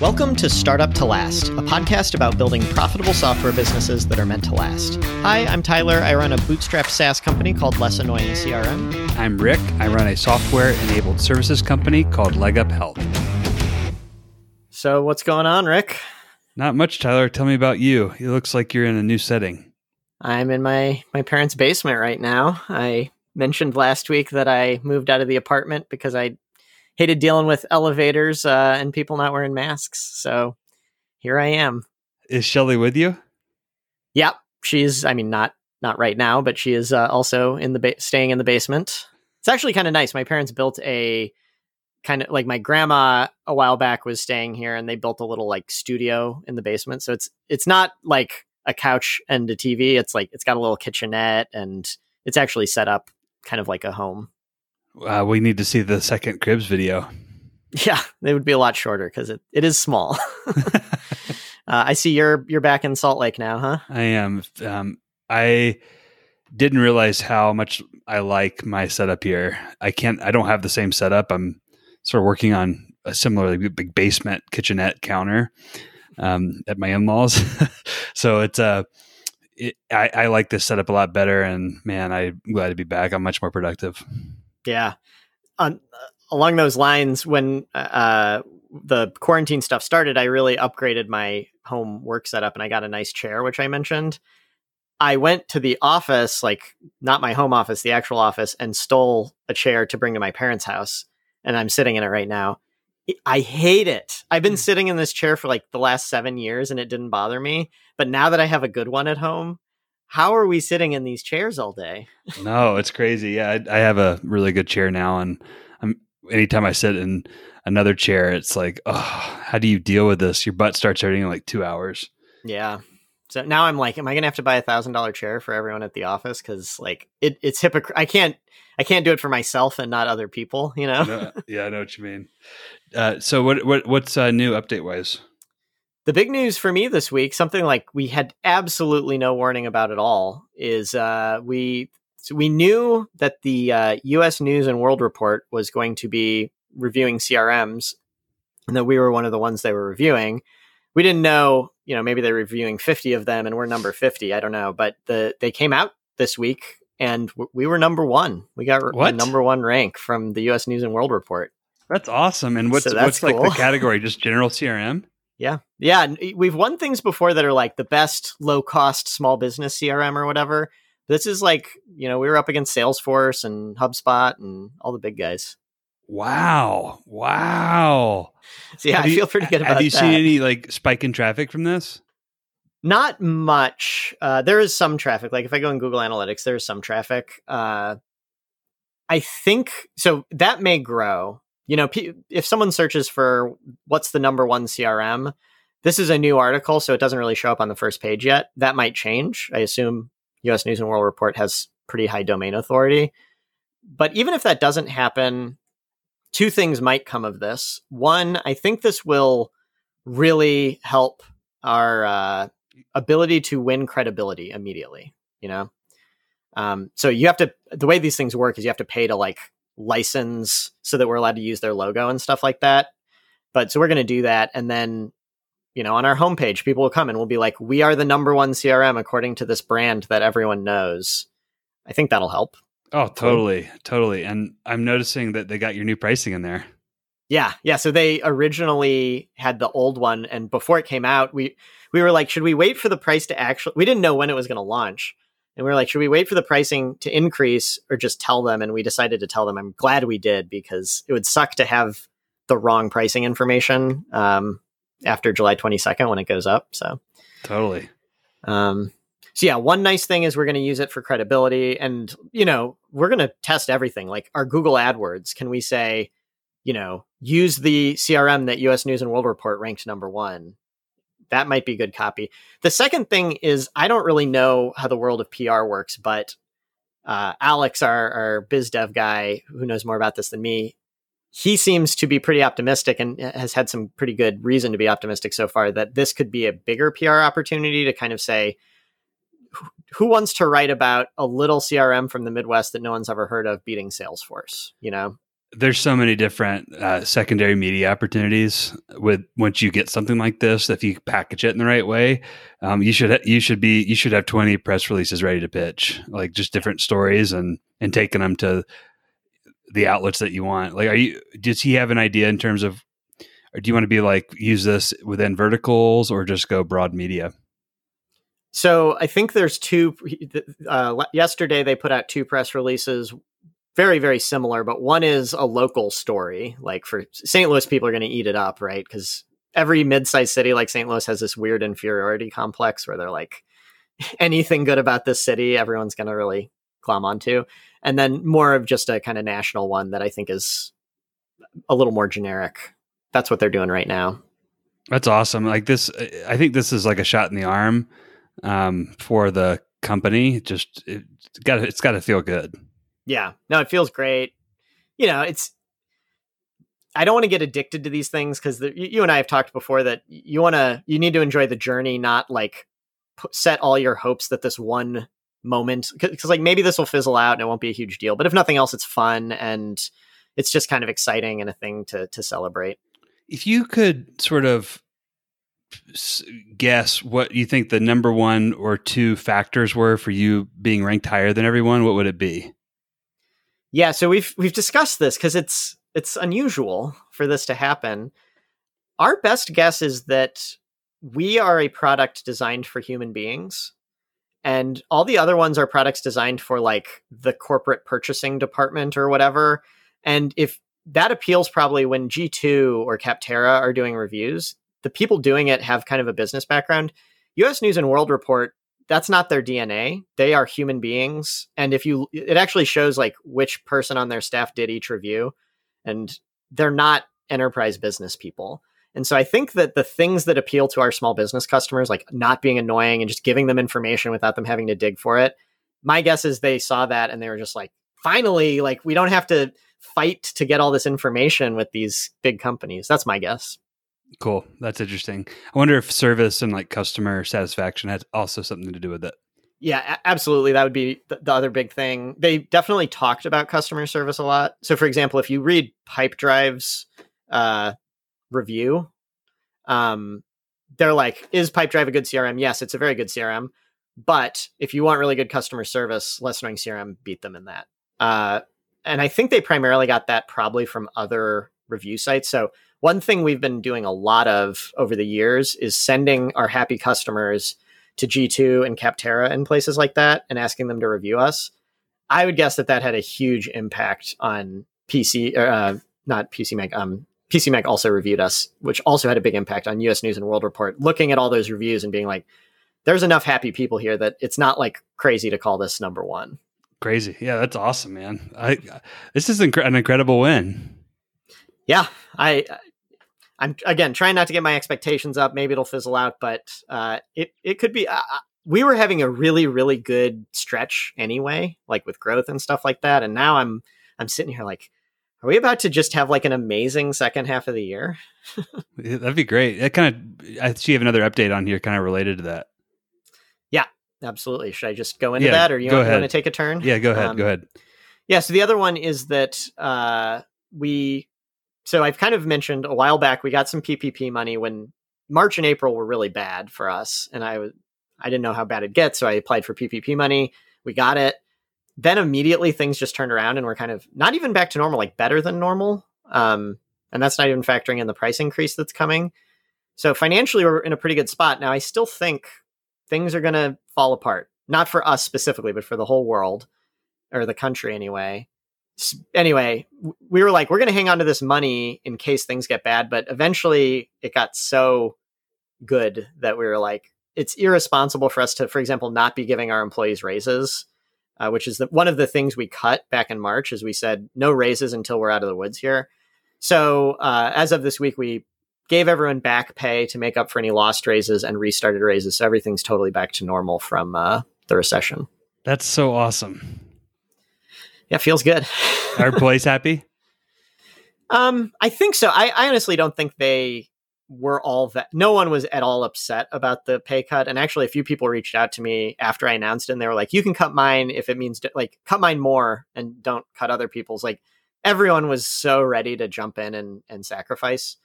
Welcome to Startup to Last, a podcast about building profitable software businesses that are meant to last. Hi, I'm Tyler. I run a bootstrap SaaS company called Less Annoying CRM. I'm Rick. I run a software enabled services company called Leg Up Health. So, what's going on, Rick? Not much, Tyler. Tell me about you. It looks like you're in a new setting. I'm in my my parents' basement right now. I mentioned last week that I moved out of the apartment because I hated dealing with elevators uh, and people not wearing masks. So here I am. Is Shelly with you? Yep, she's. I mean, not not right now, but she is uh, also in the ba- staying in the basement. It's actually kind of nice. My parents built a kind of like my grandma a while back was staying here, and they built a little like studio in the basement. So it's it's not like a couch and a TV. It's like it's got a little kitchenette, and it's actually set up kind of like a home. Uh, we need to see the second cribs video. Yeah, it would be a lot shorter because it, it is small. uh, I see you're you're back in Salt Lake now, huh? I am. Um, I didn't realize how much I like my setup here. I can't. I don't have the same setup. I'm sort of working on a similarly big basement kitchenette counter um, at my in-laws. so it's uh, it, I, I like this setup a lot better. And man, I'm glad to be back. I'm much more productive. Yeah. On, along those lines, when uh, the quarantine stuff started, I really upgraded my home work setup and I got a nice chair, which I mentioned. I went to the office, like not my home office, the actual office, and stole a chair to bring to my parents' house. And I'm sitting in it right now. I hate it. I've been mm. sitting in this chair for like the last seven years and it didn't bother me. But now that I have a good one at home, how are we sitting in these chairs all day? no, it's crazy. Yeah, I, I, have a really good chair now, and I'm anytime I sit in another chair, it's like, oh, how do you deal with this? Your butt starts hurting in like two hours. Yeah. So now I'm like, am I gonna have to buy a thousand dollar chair for everyone at the office? Because like it, it's hypocrite. I can't, I can't do it for myself and not other people. You know? no, yeah, I know what you mean. Uh, so what, what, what's uh, new update wise? The big news for me this week, something like we had absolutely no warning about at all, is uh, we so we knew that the uh, U.S. News and World Report was going to be reviewing CRMs, and that we were one of the ones they were reviewing. We didn't know, you know, maybe they're reviewing fifty of them, and we're number fifty. I don't know, but the they came out this week, and w- we were number one. We got what? the number one rank from the U.S. News and World Report. That's awesome. And what's so what's cool. like the category? Just general CRM? Yeah. Yeah. We've won things before that are like the best low cost small business CRM or whatever. This is like, you know, we were up against Salesforce and HubSpot and all the big guys. Wow. Wow. So yeah, have I feel pretty good about that. Have you that. seen any like spike in traffic from this? Not much. Uh, there is some traffic. Like if I go in Google Analytics, there's some traffic. Uh, I think so. That may grow you know, if someone searches for what's the number one CRM, this is a new article, so it doesn't really show up on the first page yet. That might change. I assume US News and World Report has pretty high domain authority. But even if that doesn't happen, two things might come of this. One, I think this will really help our uh, ability to win credibility immediately. You know, um, so you have to. The way these things work is you have to pay to like license so that we're allowed to use their logo and stuff like that. But so we're going to do that. And then, you know, on our homepage, people will come and we'll be like, we are the number one CRM according to this brand that everyone knows. I think that'll help. Oh, um, totally. Totally. And I'm noticing that they got your new pricing in there. Yeah. Yeah. So they originally had the old one. And before it came out, we, we were like, should we wait for the price to actually, we didn't know when it was going to launch. And we were like, should we wait for the pricing to increase or just tell them? And we decided to tell them. I'm glad we did because it would suck to have the wrong pricing information um, after July 22nd when it goes up. So totally. Um, so yeah, one nice thing is we're going to use it for credibility, and you know we're going to test everything. Like our Google AdWords, can we say, you know, use the CRM that U.S. News and World Report ranked number one? That might be good copy. The second thing is I don't really know how the world of PR works, but uh, Alex, our, our biz dev guy, who knows more about this than me, he seems to be pretty optimistic and has had some pretty good reason to be optimistic so far that this could be a bigger PR opportunity to kind of say, who wants to write about a little CRM from the Midwest that no one's ever heard of beating Salesforce? You know, there's so many different uh, secondary media opportunities with once you get something like this if you package it in the right way um, you should you should be you should have 20 press releases ready to pitch like just different stories and and taking them to the outlets that you want like are you does he have an idea in terms of or do you want to be like use this within verticals or just go broad media so I think there's two. Uh, yesterday they put out two press releases very very similar but one is a local story. Like for st louis people are going to eat it up right? Because every mid-sized city like st louis has this weird inferiority complex where they're like anything good about this city everyone's going to really glom onto. And then more of just a kind of national one that i think is a little more generic. That's what they're doing right now. That's awesome. Like this i think this is like a shot in the arm um, for the company. Just it, got it's got to feel good yeah, no, it feels great. You know, it's. I don't want to get addicted to these things because you and I have talked before that you want to, you need to enjoy the journey, not like put, set all your hopes that this one moment, because like maybe this will fizzle out and it won't be a huge deal. But if nothing else, it's fun and it's just kind of exciting and a thing to to celebrate. If you could sort of guess what you think the number one or two factors were for you being ranked higher than everyone, what would it be? Yeah, so we've we've discussed this because it's it's unusual for this to happen. Our best guess is that we are a product designed for human beings and all the other ones are products designed for like the corporate purchasing department or whatever. And if that appeals probably when G2 or Capterra are doing reviews, the people doing it have kind of a business background. US News and World Report that's not their DNA. They are human beings. And if you, it actually shows like which person on their staff did each review, and they're not enterprise business people. And so I think that the things that appeal to our small business customers, like not being annoying and just giving them information without them having to dig for it, my guess is they saw that and they were just like, finally, like we don't have to fight to get all this information with these big companies. That's my guess. Cool. That's interesting. I wonder if service and like customer satisfaction has also something to do with it. Yeah, absolutely. That would be the, other big thing. They definitely talked about customer service a lot. So, for example, if you read Pipedrive's uh, review, um, they're like, "Is Pipedrive a good CRM?" Yes, it's a very good CRM. But if you want really good customer service, Less Annoying CRM beat them in that. Uh, and I think they primarily got that probably from other review sites. So one thing we've been doing a lot of over the years is sending our happy customers to G2 and Capterra and places like that and asking them to review us. I would guess that that had a huge impact on PC, uh, not PCMag. Um, PCMag also reviewed us, which also had a big impact on US News and World Report, looking at all those reviews and being like, there's enough happy people here that it's not like crazy to call this number one. Crazy. Yeah, that's awesome, man. I, this is inc- an incredible win. Yeah, I I'm again trying not to get my expectations up. Maybe it'll fizzle out, but uh, it it could be. Uh, uh, we were having a really really good stretch anyway, like with growth and stuff like that. And now I'm I'm sitting here like, are we about to just have like an amazing second half of the year? that'd be great. That kind of I see you have another update on here, kind of related to that. Yeah, absolutely. Should I just go into yeah, that, or you, want, you want to take a turn? Yeah, go ahead. Um, go ahead. Yeah. So the other one is that uh, we so I've kind of mentioned a while back we got some PPP money when March and April were really bad for us, and I was I didn't know how bad it gets, so I applied for PPP money. We got it. Then immediately things just turned around and we're kind of not even back to normal, like better than normal. Um, and that's not even factoring in the price increase that's coming. So financially, we're in a pretty good spot now. I still think things are going to fall apart, not for us specifically, but for the whole world or the country anyway anyway, we were like, we're going to hang on to this money in case things get bad. But eventually it got so good that we were like, it's irresponsible for us to, for example, not be giving our employees raises, uh, which is the, one of the things we cut back in March, as we said no raises until we're out of the woods here. So uh, as of this week, we gave everyone back pay to make up for any lost raises and restarted raises. So everything's totally back to normal from uh, the recession. That's so awesome. Yeah, feels good. Are boys happy? Um, I think so. I, I honestly don't think they were all that. No one was at all upset about the pay cut. And actually, a few people reached out to me after I announced it, and they were like, "You can cut mine if it means to, like cut mine more and don't cut other people's." Like everyone was so ready to jump in and, and sacrifice.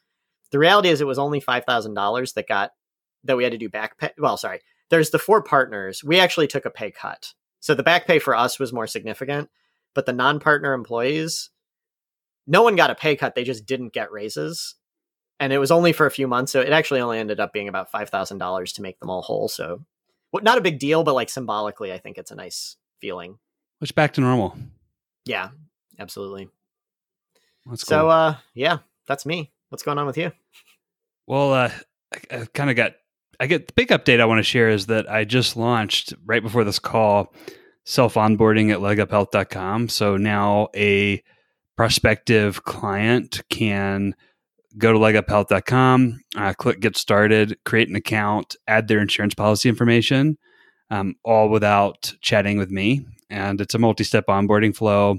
The reality is, it was only five thousand dollars that got that we had to do back pay. Well, sorry, there's the four partners. We actually took a pay cut, so the back pay for us was more significant. But the non-partner employees, no one got a pay cut. They just didn't get raises, and it was only for a few months. So it actually only ended up being about five thousand dollars to make them all whole. So, well, not a big deal, but like symbolically, I think it's a nice feeling. Which back to normal. Yeah, absolutely. That's cool. So, uh, yeah, that's me. What's going on with you? Well, uh, I, I kind of got. I get the big update I want to share is that I just launched right before this call self onboarding at leguphealth.com. So now a prospective client can go to leguphealth.com, uh, click get started, create an account, add their insurance policy information, um, all without chatting with me. And it's a multi step onboarding flow.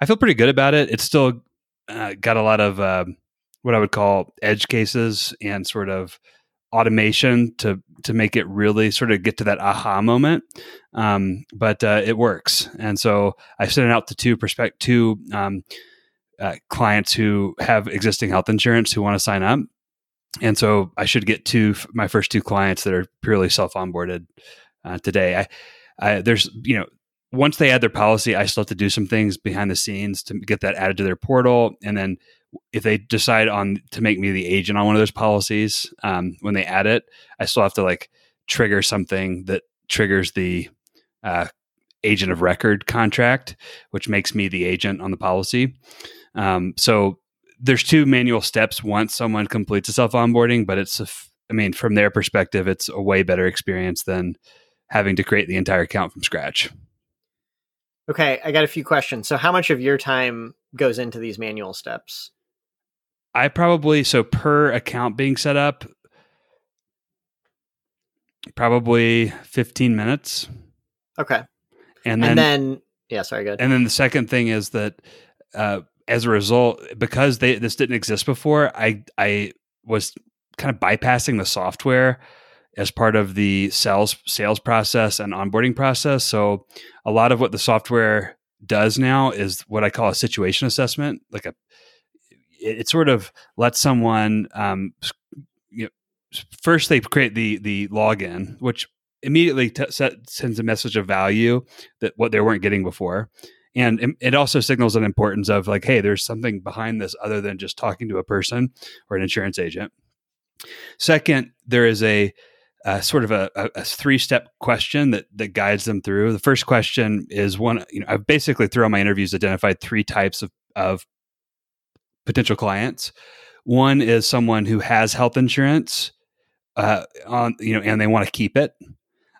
I feel pretty good about it. It's still uh, got a lot of uh, what I would call edge cases and sort of automation to to make it really sort of get to that aha moment. Um, but uh, it works, and so I sent it out to two prospect two um, uh, clients who have existing health insurance who want to sign up, and so I should get two my first two clients that are purely self onboarded uh, today. I, I there's you know once they add their policy, I still have to do some things behind the scenes to get that added to their portal. And then if they decide on to make me the agent on one of those policies, um, when they add it, I still have to like trigger something that triggers the uh, agent of record contract, which makes me the agent on the policy. Um, so there's two manual steps once someone completes a self onboarding, but it's, a f- I mean, from their perspective, it's a way better experience than having to create the entire account from scratch. Okay, I got a few questions. So, how much of your time goes into these manual steps? I probably so per account being set up, probably 15 minutes. Okay. And then, and then yeah, sorry, good. And then the second thing is that uh, as a result, because they this didn't exist before, I I was kind of bypassing the software as part of the sales sales process and onboarding process. So a lot of what the software does now is what I call a situation assessment. Like a, it, it sort of lets someone, um, you know, first they create the the login, which immediately t- set, sends a message of value that what they weren't getting before. And it also signals an importance of like, hey, there's something behind this other than just talking to a person or an insurance agent. Second, there is a sort of a, a, a three step question that that guides them through. The first question is one. You know, I've basically throughout my interviews identified three types of of potential clients. One is someone who has health insurance, uh, on you know, and they want to keep it.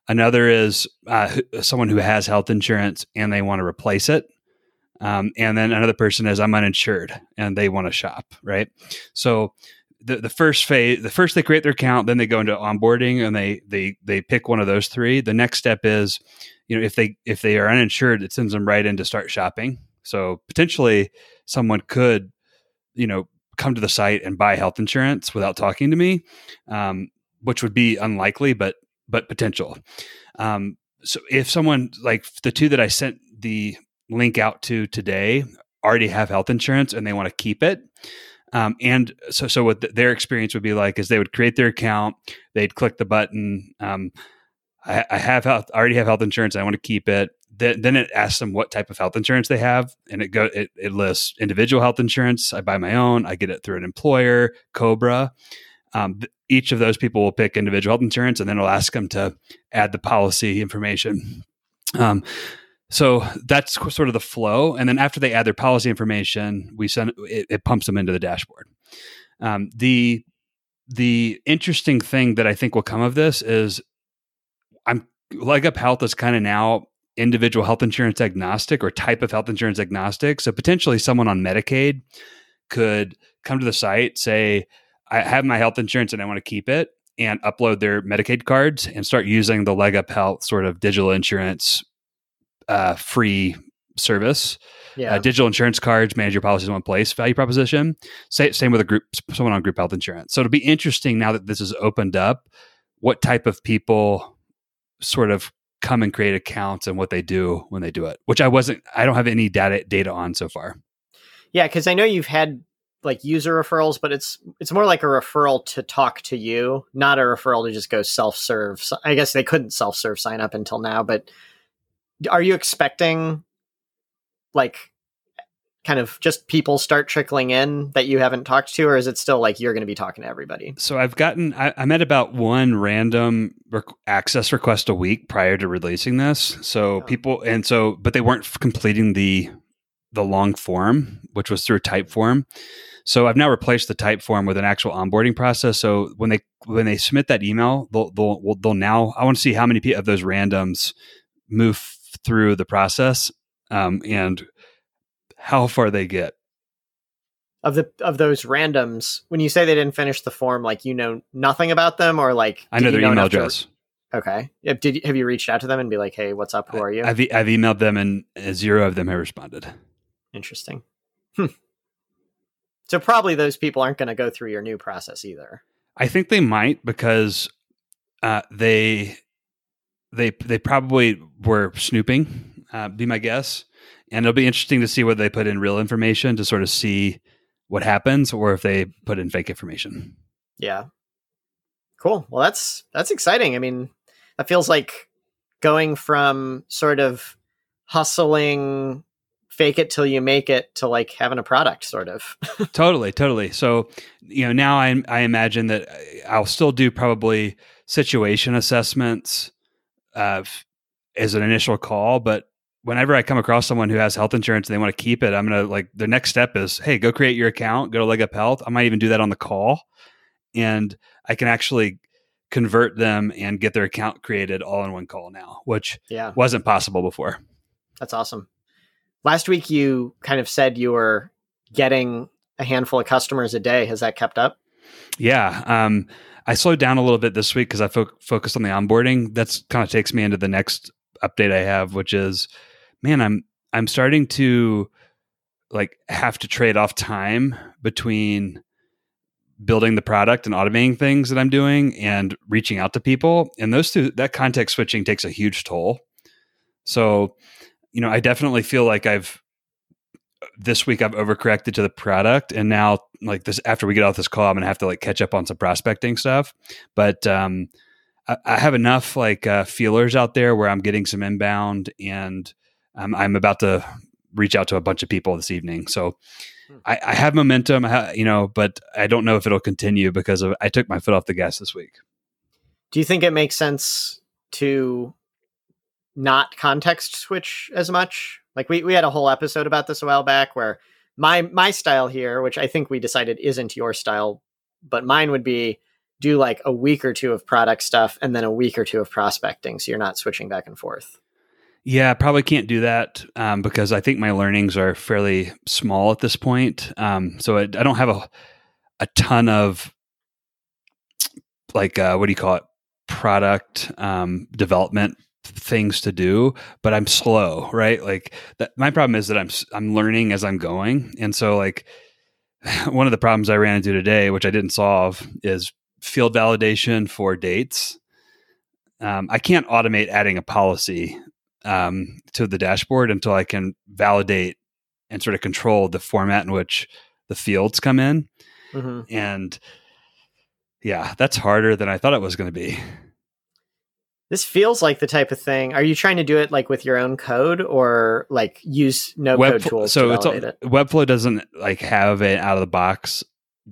Another is uh, someone who has health insurance and they want to replace it. Um, and then another person is I'm uninsured and they want to shop, right? So the, the first phase the first they create their account then they go into onboarding and they they they pick one of those three the next step is you know if they if they are uninsured it sends them right in to start shopping so potentially someone could you know come to the site and buy health insurance without talking to me um, which would be unlikely but but potential um, so if someone like the two that i sent the link out to today already have health insurance and they want to keep it um, and so, so what their experience would be like is they would create their account, they'd click the button. Um, I, I, have health, I already have health insurance. I want to keep it. Then, it asks them what type of health insurance they have, and it go it, it lists individual health insurance. I buy my own. I get it through an employer, Cobra. Um, each of those people will pick individual health insurance, and then it'll ask them to add the policy information. Um, so that's sort of the flow. And then after they add their policy information, we send it, it pumps them into the dashboard. Um, the the interesting thing that I think will come of this is I'm leg up health is kind of now individual health insurance agnostic or type of health insurance agnostic. So potentially someone on Medicaid could come to the site, say, I have my health insurance and I want to keep it, and upload their Medicaid cards and start using the leg up health sort of digital insurance uh, free service. Yeah. Uh, digital insurance cards, manage your policies in one place, value proposition. Say, same with a group, someone on group health insurance. So it'll be interesting now that this is opened up, what type of people sort of come and create accounts and what they do when they do it, which I wasn't, I don't have any data data on so far. Yeah, because I know you've had like user referrals, but it's it's more like a referral to talk to you, not a referral to just go self serve. So I guess they couldn't self serve sign up until now, but are you expecting like kind of just people start trickling in that you haven't talked to, or is it still like you're going to be talking to everybody? So I've gotten, I, I'm at about one random rec- access request a week prior to releasing this. So people, and so, but they weren't f- completing the the long form, which was through Typeform. So I've now replaced the Typeform with an actual onboarding process. So when they when they submit that email, they'll they'll, they'll now I want to see how many of those randoms move through the process um, and how far they get. Of the of those randoms, when you say they didn't finish the form, like you know nothing about them, or like I know their email enough to- address. okay, did have you reached out to them and be like, hey, what's up? Who are you? I've, I've emailed them and uh, zero of them have responded. Interesting. Hmm. So probably those people aren't going to go through your new process either. I think they might because uh, they they they probably were snooping. Uh, be my guess, and it'll be interesting to see whether they put in real information to sort of see what happens, or if they put in fake information. Yeah. Cool. Well, that's that's exciting. I mean, that feels like going from sort of hustling fake it till you make it to like having a product sort of. totally, totally. So you know, now I I imagine that I'll still do probably situation assessments uh, as an initial call, but whenever I come across someone who has health insurance and they want to keep it, I'm gonna like the next step is, hey, go create your account, go to Leg Up Health. I might even do that on the call, and I can actually convert them and get their account created all in one call now, which yeah. wasn't possible before. That's awesome. Last week you kind of said you were getting a handful of customers a day. Has that kept up? Yeah. Um, I slowed down a little bit this week because I fo- focused on the onboarding. That's kind of takes me into the next update I have, which is, man, I'm I'm starting to like have to trade off time between building the product and automating things that I'm doing and reaching out to people. And those two, that context switching takes a huge toll. So, you know, I definitely feel like I've this week I've overcorrected to the product, and now like this after we get off this call, I'm gonna have to like catch up on some prospecting stuff. But um, I, I have enough like uh, feelers out there where I'm getting some inbound, and um, I'm about to reach out to a bunch of people this evening. So Hmm. I, I have momentum, I ha- you know, but I don't know if it'll continue because of I took my foot off the gas this week. Do you think it makes sense to not context switch as much? Like we, we had a whole episode about this a while back where my my style here, which I think we decided isn't your style, but mine would be do like a week or two of product stuff and then a week or two of prospecting so you're not switching back and forth. Yeah, I probably can't do that um, because I think my learnings are fairly small at this point. Um, so I, I don't have a a ton of like uh, what do you call it product um, development things to do, but I'm slow, right? Like that, my problem is that I'm I'm learning as I'm going, and so like one of the problems I ran into today, which I didn't solve, is field validation for dates. Um, I can't automate adding a policy um, to the dashboard until I can validate and sort of control the format in which the fields come in. hmm And yeah, that's harder than I thought it was going to be. This feels like the type of thing. Are you trying to do it like with your own code or like use no code Webflow- tools so to it's all, it? Webflow doesn't like have an out of the box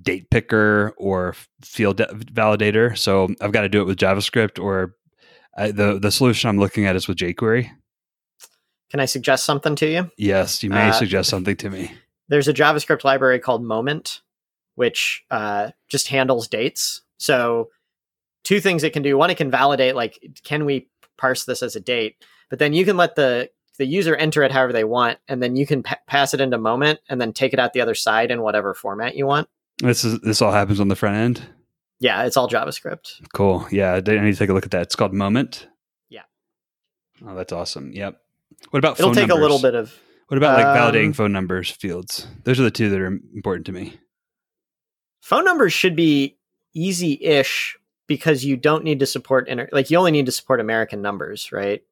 date picker or field validator. So I've got to do it with JavaScript or uh, the the solution I'm looking at is with jQuery. Can I suggest something to you? Yes, you may Uh, suggest something to me. there's a JavaScript library called Moment, which uh, just handles dates. So, two things it can do: one, it can validate like, can we parse this as a date? But then you can let the the user enter it however they want, and then you can pa- pass it into Moment, and then take it out the other side in whatever format you want. This is this all happens on the front end. Yeah, it's all JavaScript. Cool. Yeah, I need to take a look at that. It's called Moment. Yeah. Oh, that's awesome. Yep. What about It'll take numbers? a little bit of What about like validating Um, phone numbers fields? Those are the two that are important to me. phone numbers should be easy-ish because you don't need to support inter- like you only need to support American numbers, right?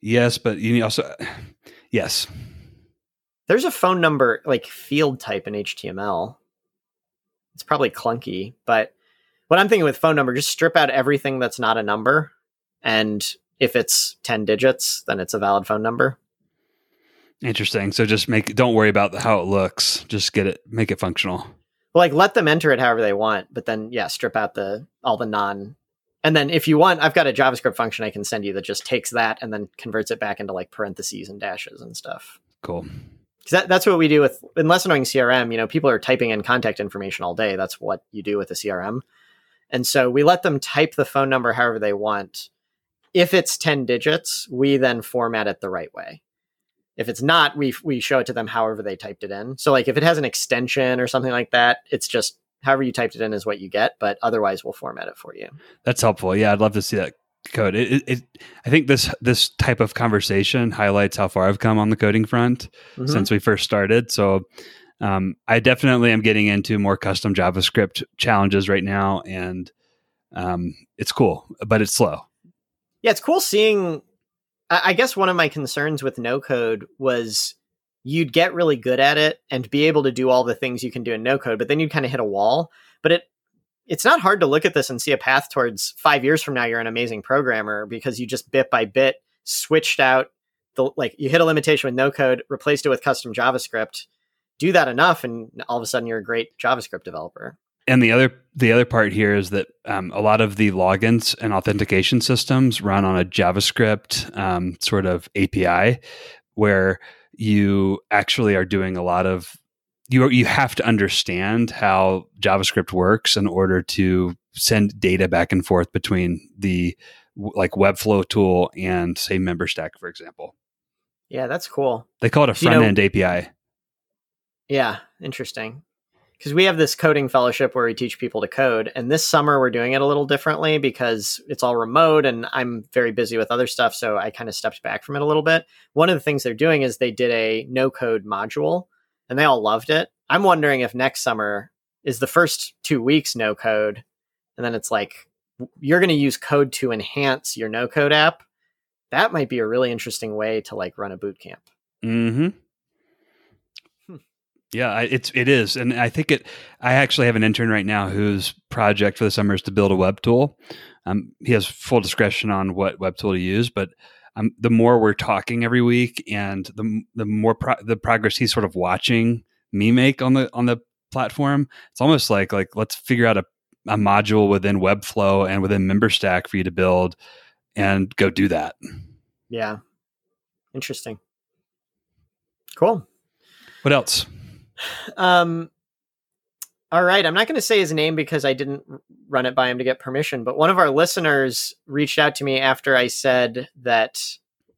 Yes, but you need also yes. there's a phone number like field type in HTML. It's probably clunky, but what I'm thinking with phone number, just strip out everything that's not a number. And if it's 10 digits, then it's a valid phone number. Interesting. So just make don't worry about how it looks. Just get it make it functional. Well, like let them enter it however they want, but then yeah, strip out the all the non and then if you want, I've got a JavaScript function I can send you that just takes that and then converts it back into like parentheses and dashes and stuff. Cool. Because that, that's what we do with in less annoying CRM. You know, people are typing in contact information all day. That's what you do with a CRM. And so we let them type the phone number however they want. If it's 10 digits, we then format it the right way. If it's not, we we show it to them however they typed it in. So like if it has an extension or something like that, it's just however you typed it in is what you get, but otherwise we'll format it for you. That's helpful. Yeah, I'd love to see that code. It, it, it, I think this this type of conversation highlights how far I've come on the coding front mm-hmm. since we first started. So um, I definitely am getting into more custom JavaScript challenges right now, and um, it's cool, but it's slow. Yeah, it's cool seeing I guess one of my concerns with no code was you'd get really good at it and be able to do all the things you can do in no code, but then you'd kind of hit a wall. But it it's not hard to look at this and see a path towards five years from now you're an amazing programmer because you just bit by bit switched out the like you hit a limitation with no code, replaced it with custom JavaScript. Do that enough, and all of a sudden you're a great JavaScript developer and the other the other part here is that um, a lot of the logins and authentication systems run on a JavaScript um, sort of API, where you actually are doing a lot of you you have to understand how JavaScript works in order to send data back and forth between the like Webflow tool and say MemberStack, for example. Yeah, that's cool. They call it a front end API. Yeah, interesting because we have this coding fellowship where we teach people to code and this summer we're doing it a little differently because it's all remote and i'm very busy with other stuff so i kind of stepped back from it a little bit. One of the things they're doing is they did a no code module and they all loved it. I'm wondering if next summer is the first two weeks no code and then it's like you're going to use code to enhance your no code app. That might be a really interesting way to like run a boot camp. Mm-hmm yeah, it's it is, and I think it. I actually have an intern right now whose project for the summer is to build a web tool. Um, he has full discretion on what web tool to use, but um, the more we're talking every week, and the the more pro- the progress he's sort of watching me make on the on the platform, it's almost like like let's figure out a, a module within Webflow and within MemberStack for you to build, and go do that. Yeah, interesting. Cool. What else? Um, all right, I'm not going to say his name because I didn't run it by him to get permission, but one of our listeners reached out to me after I said that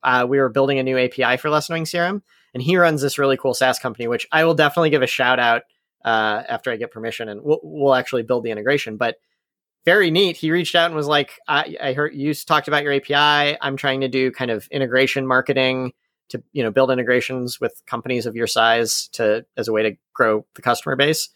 uh, we were building a new API for Less Annoying CRM, and he runs this really cool SaaS company, which I will definitely give a shout out uh, after I get permission, and we'll, we'll actually build the integration. But very neat. He reached out and was like, I, I heard you talked about your API. I'm trying to do kind of integration marketing to you know build integrations with companies of your size to as a way to grow the customer base.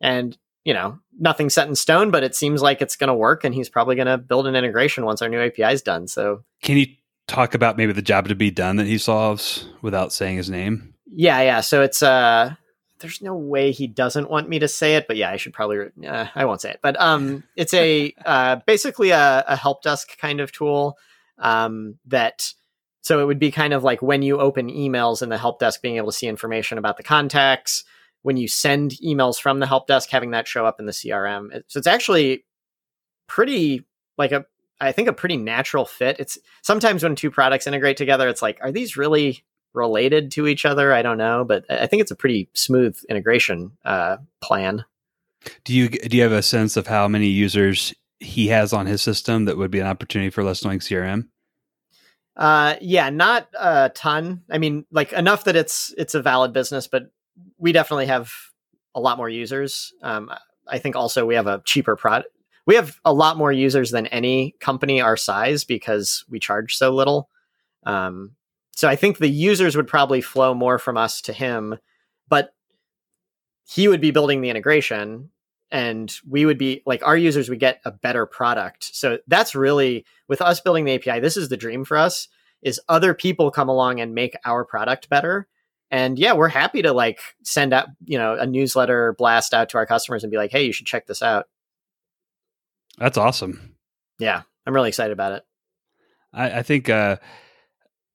And you know nothing set in stone but it seems like it's going to work and he's probably going to build an integration once our new api is done. So can you talk about maybe the job to be done that he solves without saying his name? Yeah yeah. So it's uh there's no way he doesn't want me to say it but yeah i should probably uh, i won't say it. But um it's a uh basically a, a help desk kind of tool um that so it would be kind of like when you open emails in the help desk, being able to see information about the contacts. When you send emails from the help desk, having that show up in the CRM. So it's actually pretty like a, I think a pretty natural fit. It's sometimes when two products integrate together, it's like, are these really related to each other? I don't know, but I think it's a pretty smooth integration uh, plan. Do you do you have a sense of how many users he has on his system that would be an opportunity for less annoying CRM? Uh, yeah, not a ton. I mean, like enough that it's it's a valid business, but we definitely have a lot more users. Um, I think also we have a cheaper product. We have a lot more users than any company our size because we charge so little. Um, so I think the users would probably flow more from us to him, but he would be building the integration and we would be like our users would get a better product. So that's really with us building the API, this is the dream for us is other people come along and make our product better And yeah, we're happy to like send out, you know, a newsletter blast out to our customers and be like, hey, you should check this out. That's awesome. Yeah, I'm really excited about it. I, I think, uh,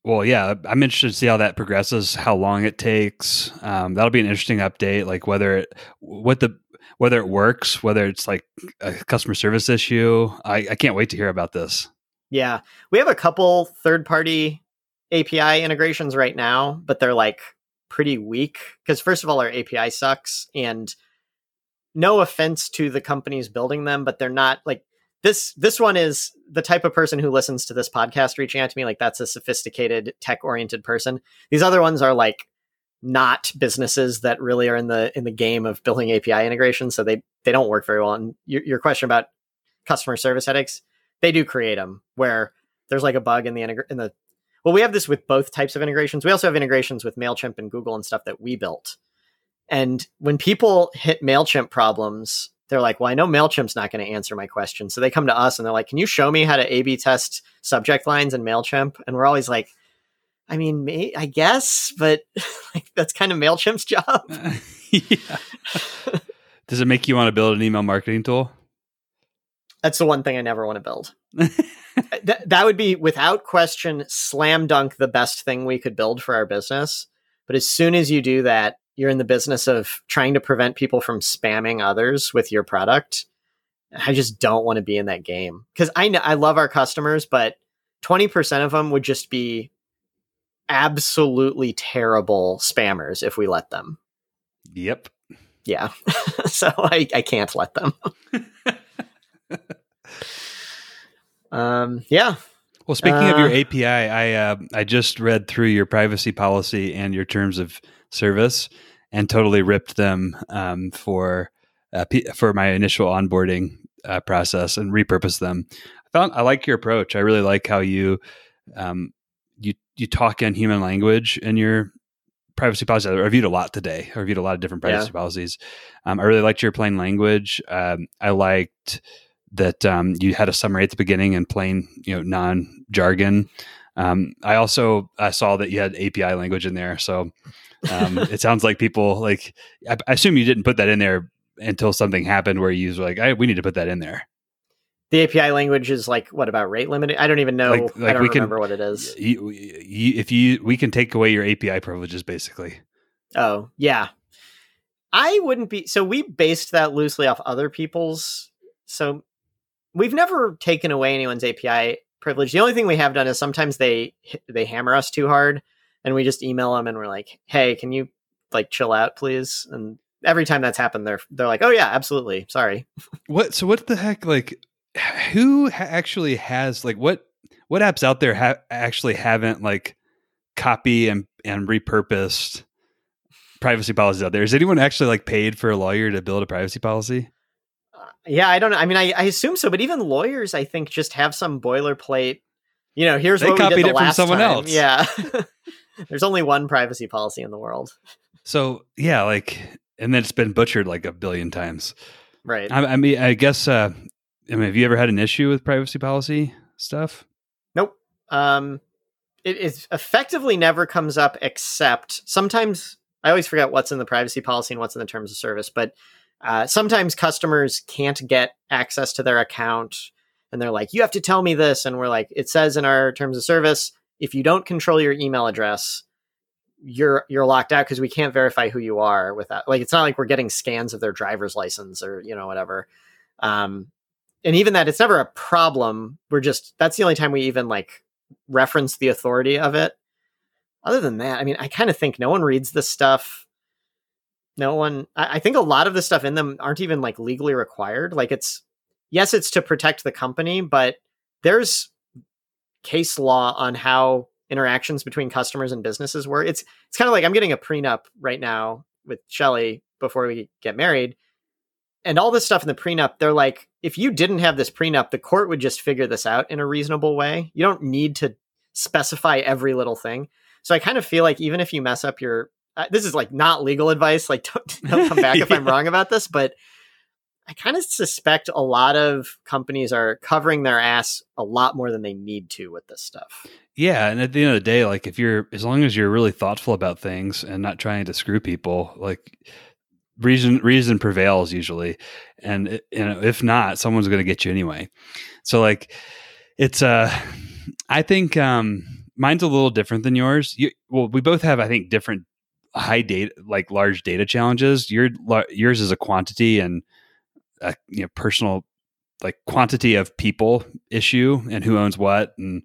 well, yeah, I'm interested to see how that progresses, how long it takes. Um, that'll be an interesting update, like whether it, what the, whether it works, whether it's like a customer service issue. I, I can't wait to hear about this. Yeah, we have a couple third party API integrations right now, but they're like pretty weak because first of all, our API sucks, and no offense to the companies building them, but they're not like this. This one is the type of person who listens to this podcast reaching out to me. Like that's a sophisticated tech oriented person. These other ones are like not businesses that really are in the in the game of building API integration, so they they don't work very well. And your, your question about customer service headaches, they do create them where there's like a bug in the integ- in the well, we have this with both types of integrations. We also have integrations with MailChimp and Google and stuff that we built. And when people hit MailChimp problems, they're like, well, I know MailChimp's not going to answer my question. So they come to us and they're like, can you show me how to A B test subject lines in MailChimp? And we're always like, I mean, may, I guess, but like, that's kind of MailChimp's job. yeah. Does it make you want to build an email marketing tool? That's the one thing I never want to build. Th- that would be without question slam dunk the best thing we could build for our business. But as soon as you do that, you're in the business of trying to prevent people from spamming others with your product. I just don't want to be in that game because I know I love our customers, but 20% of them would just be absolutely terrible spammers if we let them. Yep. Yeah. so I, I can't let them. um, yeah. Well, speaking uh, of your API, I uh, I just read through your privacy policy and your terms of service, and totally ripped them um, for uh, P- for my initial onboarding uh, process and repurposed them. I found I like your approach. I really like how you um, you talk in human language in your privacy policy. I reviewed a lot today. I reviewed a lot of different privacy yeah. policies. Um, I really liked your plain language. Um, I liked that um, you had a summary at the beginning in plain, you know, non jargon. Um, I also I saw that you had API language in there, so um, it sounds like people like. I, I, assume you didn't put that in there until something happened where you were like, "We need to put that in there." The API language is like what about rate limiting? I don't even know. Like, like I don't remember can, what it is. You, you, if you, we can take away your API privileges, basically. Oh yeah, I wouldn't be. So we based that loosely off other people's. So we've never taken away anyone's API privilege. The only thing we have done is sometimes they they hammer us too hard, and we just email them and we're like, "Hey, can you like chill out, please?" And every time that's happened, they're they're like, "Oh yeah, absolutely, sorry." What? So what the heck? Like, who actually has like what what apps out there ha- actually haven't like copy and and repurposed privacy policies out there? Is anyone actually like paid for a lawyer to build a privacy policy? Yeah, I don't know. I mean, I, I assume so, but even lawyers, I think, just have some boilerplate. You know, here's they what copied we did it from someone time. else. Yeah, there's only one privacy policy in the world. So yeah, like, and then it's been butchered like a billion times. Right. I, I mean, I guess. Uh, I mean, have you ever had an issue with privacy policy stuff? Nope. Um, it, it effectively never comes up except sometimes I always forget what's in the privacy policy and what's in the terms of service, but uh, sometimes customers can't get access to their account and they're like, you have to tell me this. And we're like, it says in our terms of service, if you don't control your email address, you're you're locked out because we can't verify who you are without like it's not like we're getting scans of their driver's license or you know whatever um and even that it's never a problem. We're just that's the only time we even like reference the authority of it. Other than that i mean i kind of think no one reads this stuff. No one I, I think a lot of the stuff in them aren't even like legally required. Like it's yes it's to protect the company but there's case law on how interactions between customers and businesses work. It's it's kind of like i'm getting a prenup right now with shelly before we get married and all this stuff in the prenup they're like if you didn't have this prenup the court would just figure this out in a reasonable way you don't need to specify every little thing so i kind of feel like even if you mess up your uh, this is like not legal advice. Like, don't, don't come back if I'm wrong about this, but I kind of suspect a lot of companies are covering their ass a lot more than they need to with this stuff. Yeah, and at the end of the day, like if you're as long as you're really thoughtful about things and not trying to screw people, like reason reason prevails usually, and you know if not, someone's going to get you anyway. So like it's uh I think um mine's a little different than yours. You, well, we both have I think different high data like large data challenges. Your yours is a quantity and a you know personal like quantity of people issue and who owns what and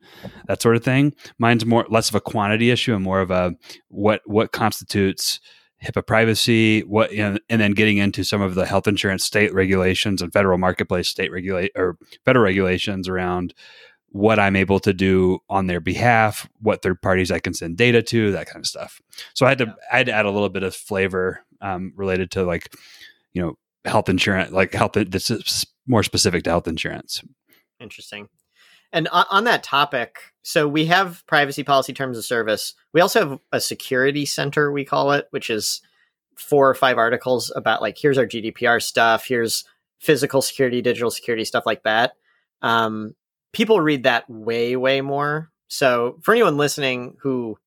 that sort of thing. Mine's more less of a quantity issue and more of a what what constitutes HIPAA privacy, what know, and then getting into some of the health insurance state regulations and federal marketplace state regulate or federal regulations around what I'm able to do on their behalf, what third parties I can send data to, that kind of stuff. So I had to yeah. I had to add a little bit of flavor um, related to like you know health insurance, like health This is more specific to health insurance. Interesting. And on that topic, so we have privacy policy terms of service. We also have a security center, we call it, which is four or five articles about like here's our GDPR stuff, here's physical security, digital security, stuff like that. Um, people read that way, way more. So for anyone listening who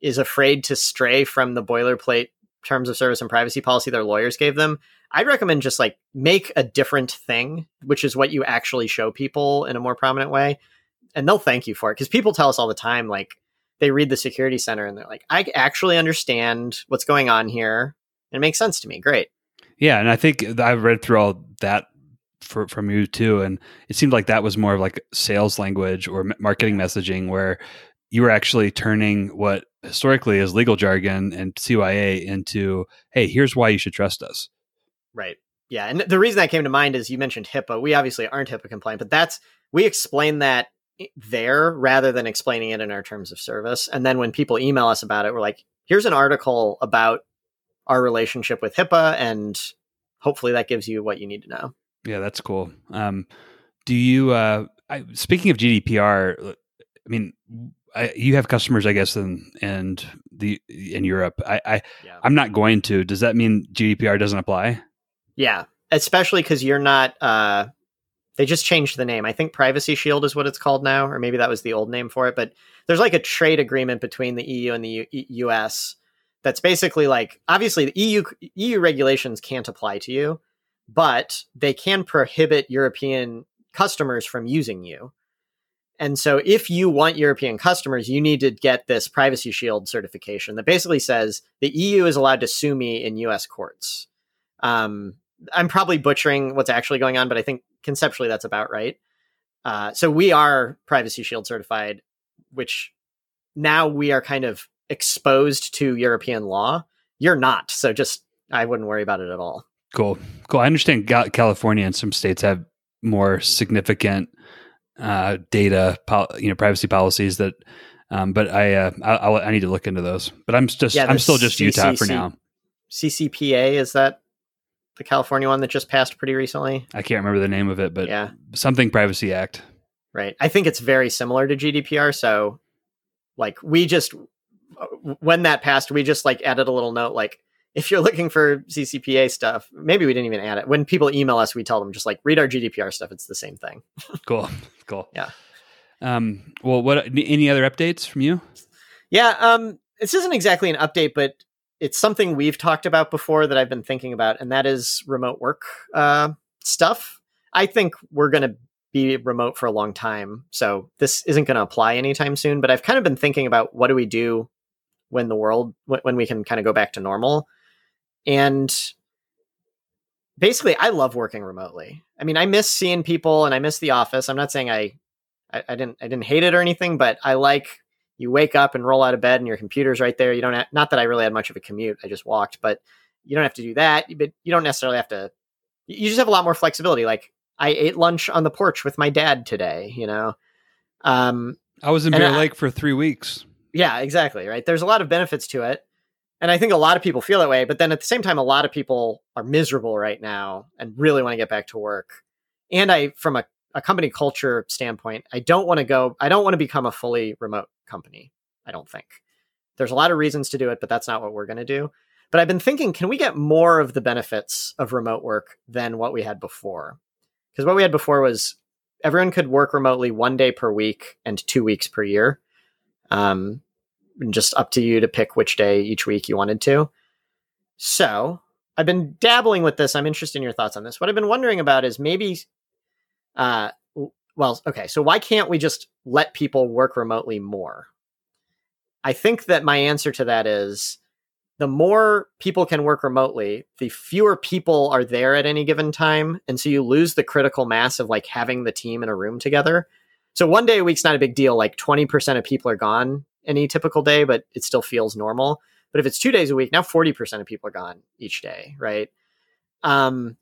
is afraid to stray from the boilerplate terms of service and privacy policy their lawyers gave them, I'd recommend just like make a different thing, which is what you actually show people in a more prominent way. And they'll thank you for it. Because people tell us all the time, like, they read the security center and they're like, I actually understand what's going on here. And it makes sense to me. Great. Yeah. And I think I've read through all that for, from you too. And it seemed like that was more of like sales language or marketing messaging where you were actually turning what historically as legal jargon and CYA into, hey, here's why you should trust us. Right. Yeah. And the reason that came to mind is you mentioned HIPAA. We obviously aren't HIPAA compliant, but that's, we explain that there rather than explaining it in our terms of service. And then when people email us about it, we're like, here's an article about our relationship with HIPAA, and hopefully that gives you what you need to know. Yeah, that's cool. Um, do you, uh, I, speaking of GDPR, I mean, I, you have customers, I guess, in and the in Europe. I, I yeah. I'm not going to. Does that mean GDPR doesn't apply? Yeah, especially because you're not. Uh, they just changed the name. I think Privacy Shield is what it's called now, or maybe that was the old name for it. But there's like a trade agreement between the EU and the U- US that's basically like obviously the EU EU regulations can't apply to you, but they can prohibit European customers from using you. And so if you want European customers, you need to get this Privacy Shield certification that basically says the EU is allowed to sue me in US courts. Um, I'm probably butchering what's actually going on, but I think conceptually that's about right. Uh, so we are Privacy Shield certified, which now we are kind of exposed to European law. You're not, so just I wouldn't worry about it at all. Cool, cool. I understand California and some states have more significant uh, data, you know, privacy policies that. Um, but I, uh, I, I need to look into those. But I'm just yeah, I'm still just Utah for now. CCPA is that the California one that just passed pretty recently? I can't remember the name of it, but yeah, something Privacy Act. Right. I think it's very similar to GDPR. So, like, we just when that passed, we just like added a little note like if you're looking for CCPA stuff, maybe we didn't even add it. When people email us, we tell them just like read our GDPR stuff. It's the same thing. cool, cool. Yeah. Um, well, what any other updates from you? Yeah. Um, this isn't exactly an update, but it's something we've talked about before that I've been thinking about, and that is remote work uh, stuff. I think we're going to be remote for a long time, so this isn't going to apply anytime soon. But I've kind of been thinking about what do we do when the world when we can kind of go back to normal and basically, I love working remotely. I mean, I miss seeing people and I miss the office. I'm not saying I, I, I didn't, I didn't hate it or anything, but I like you wake up and roll out of bed and your computer's right there. You don't, have, not that I really had much of a commute. I just walked, but you don't have to do that. But you don't necessarily have to. You just have a lot more flexibility. Like I ate lunch on the porch with my dad today. You know, um, I was in Bear Lake for three weeks. Yeah, exactly. Right. There's a lot of benefits to it. And I think a lot of people feel that way, but then at the same time, a lot of people are miserable right now and really want to get back to work. And I, from a, a company culture standpoint, I don't want to go, I don't want to become a fully remote company. I don't think there's a lot of reasons to do it, but that's not what we're going to do. But I've been thinking, can we get more of the benefits of remote work than what we had before? Because what we had before was everyone could work remotely one day per week and two weeks per year. Um, just up to you to pick which day each week you wanted to. So I've been dabbling with this. I'm interested in your thoughts on this. What I've been wondering about is maybe, uh, well, okay, so why can't we just let people work remotely more? I think that my answer to that is the more people can work remotely, the fewer people are there at any given time. And so you lose the critical mass of like having the team in a room together. So one day a week's not a big deal. Like 20% of people are gone any typical day, but it still feels normal. But if it's two days a week, now 40% of people are gone each day, right? Um,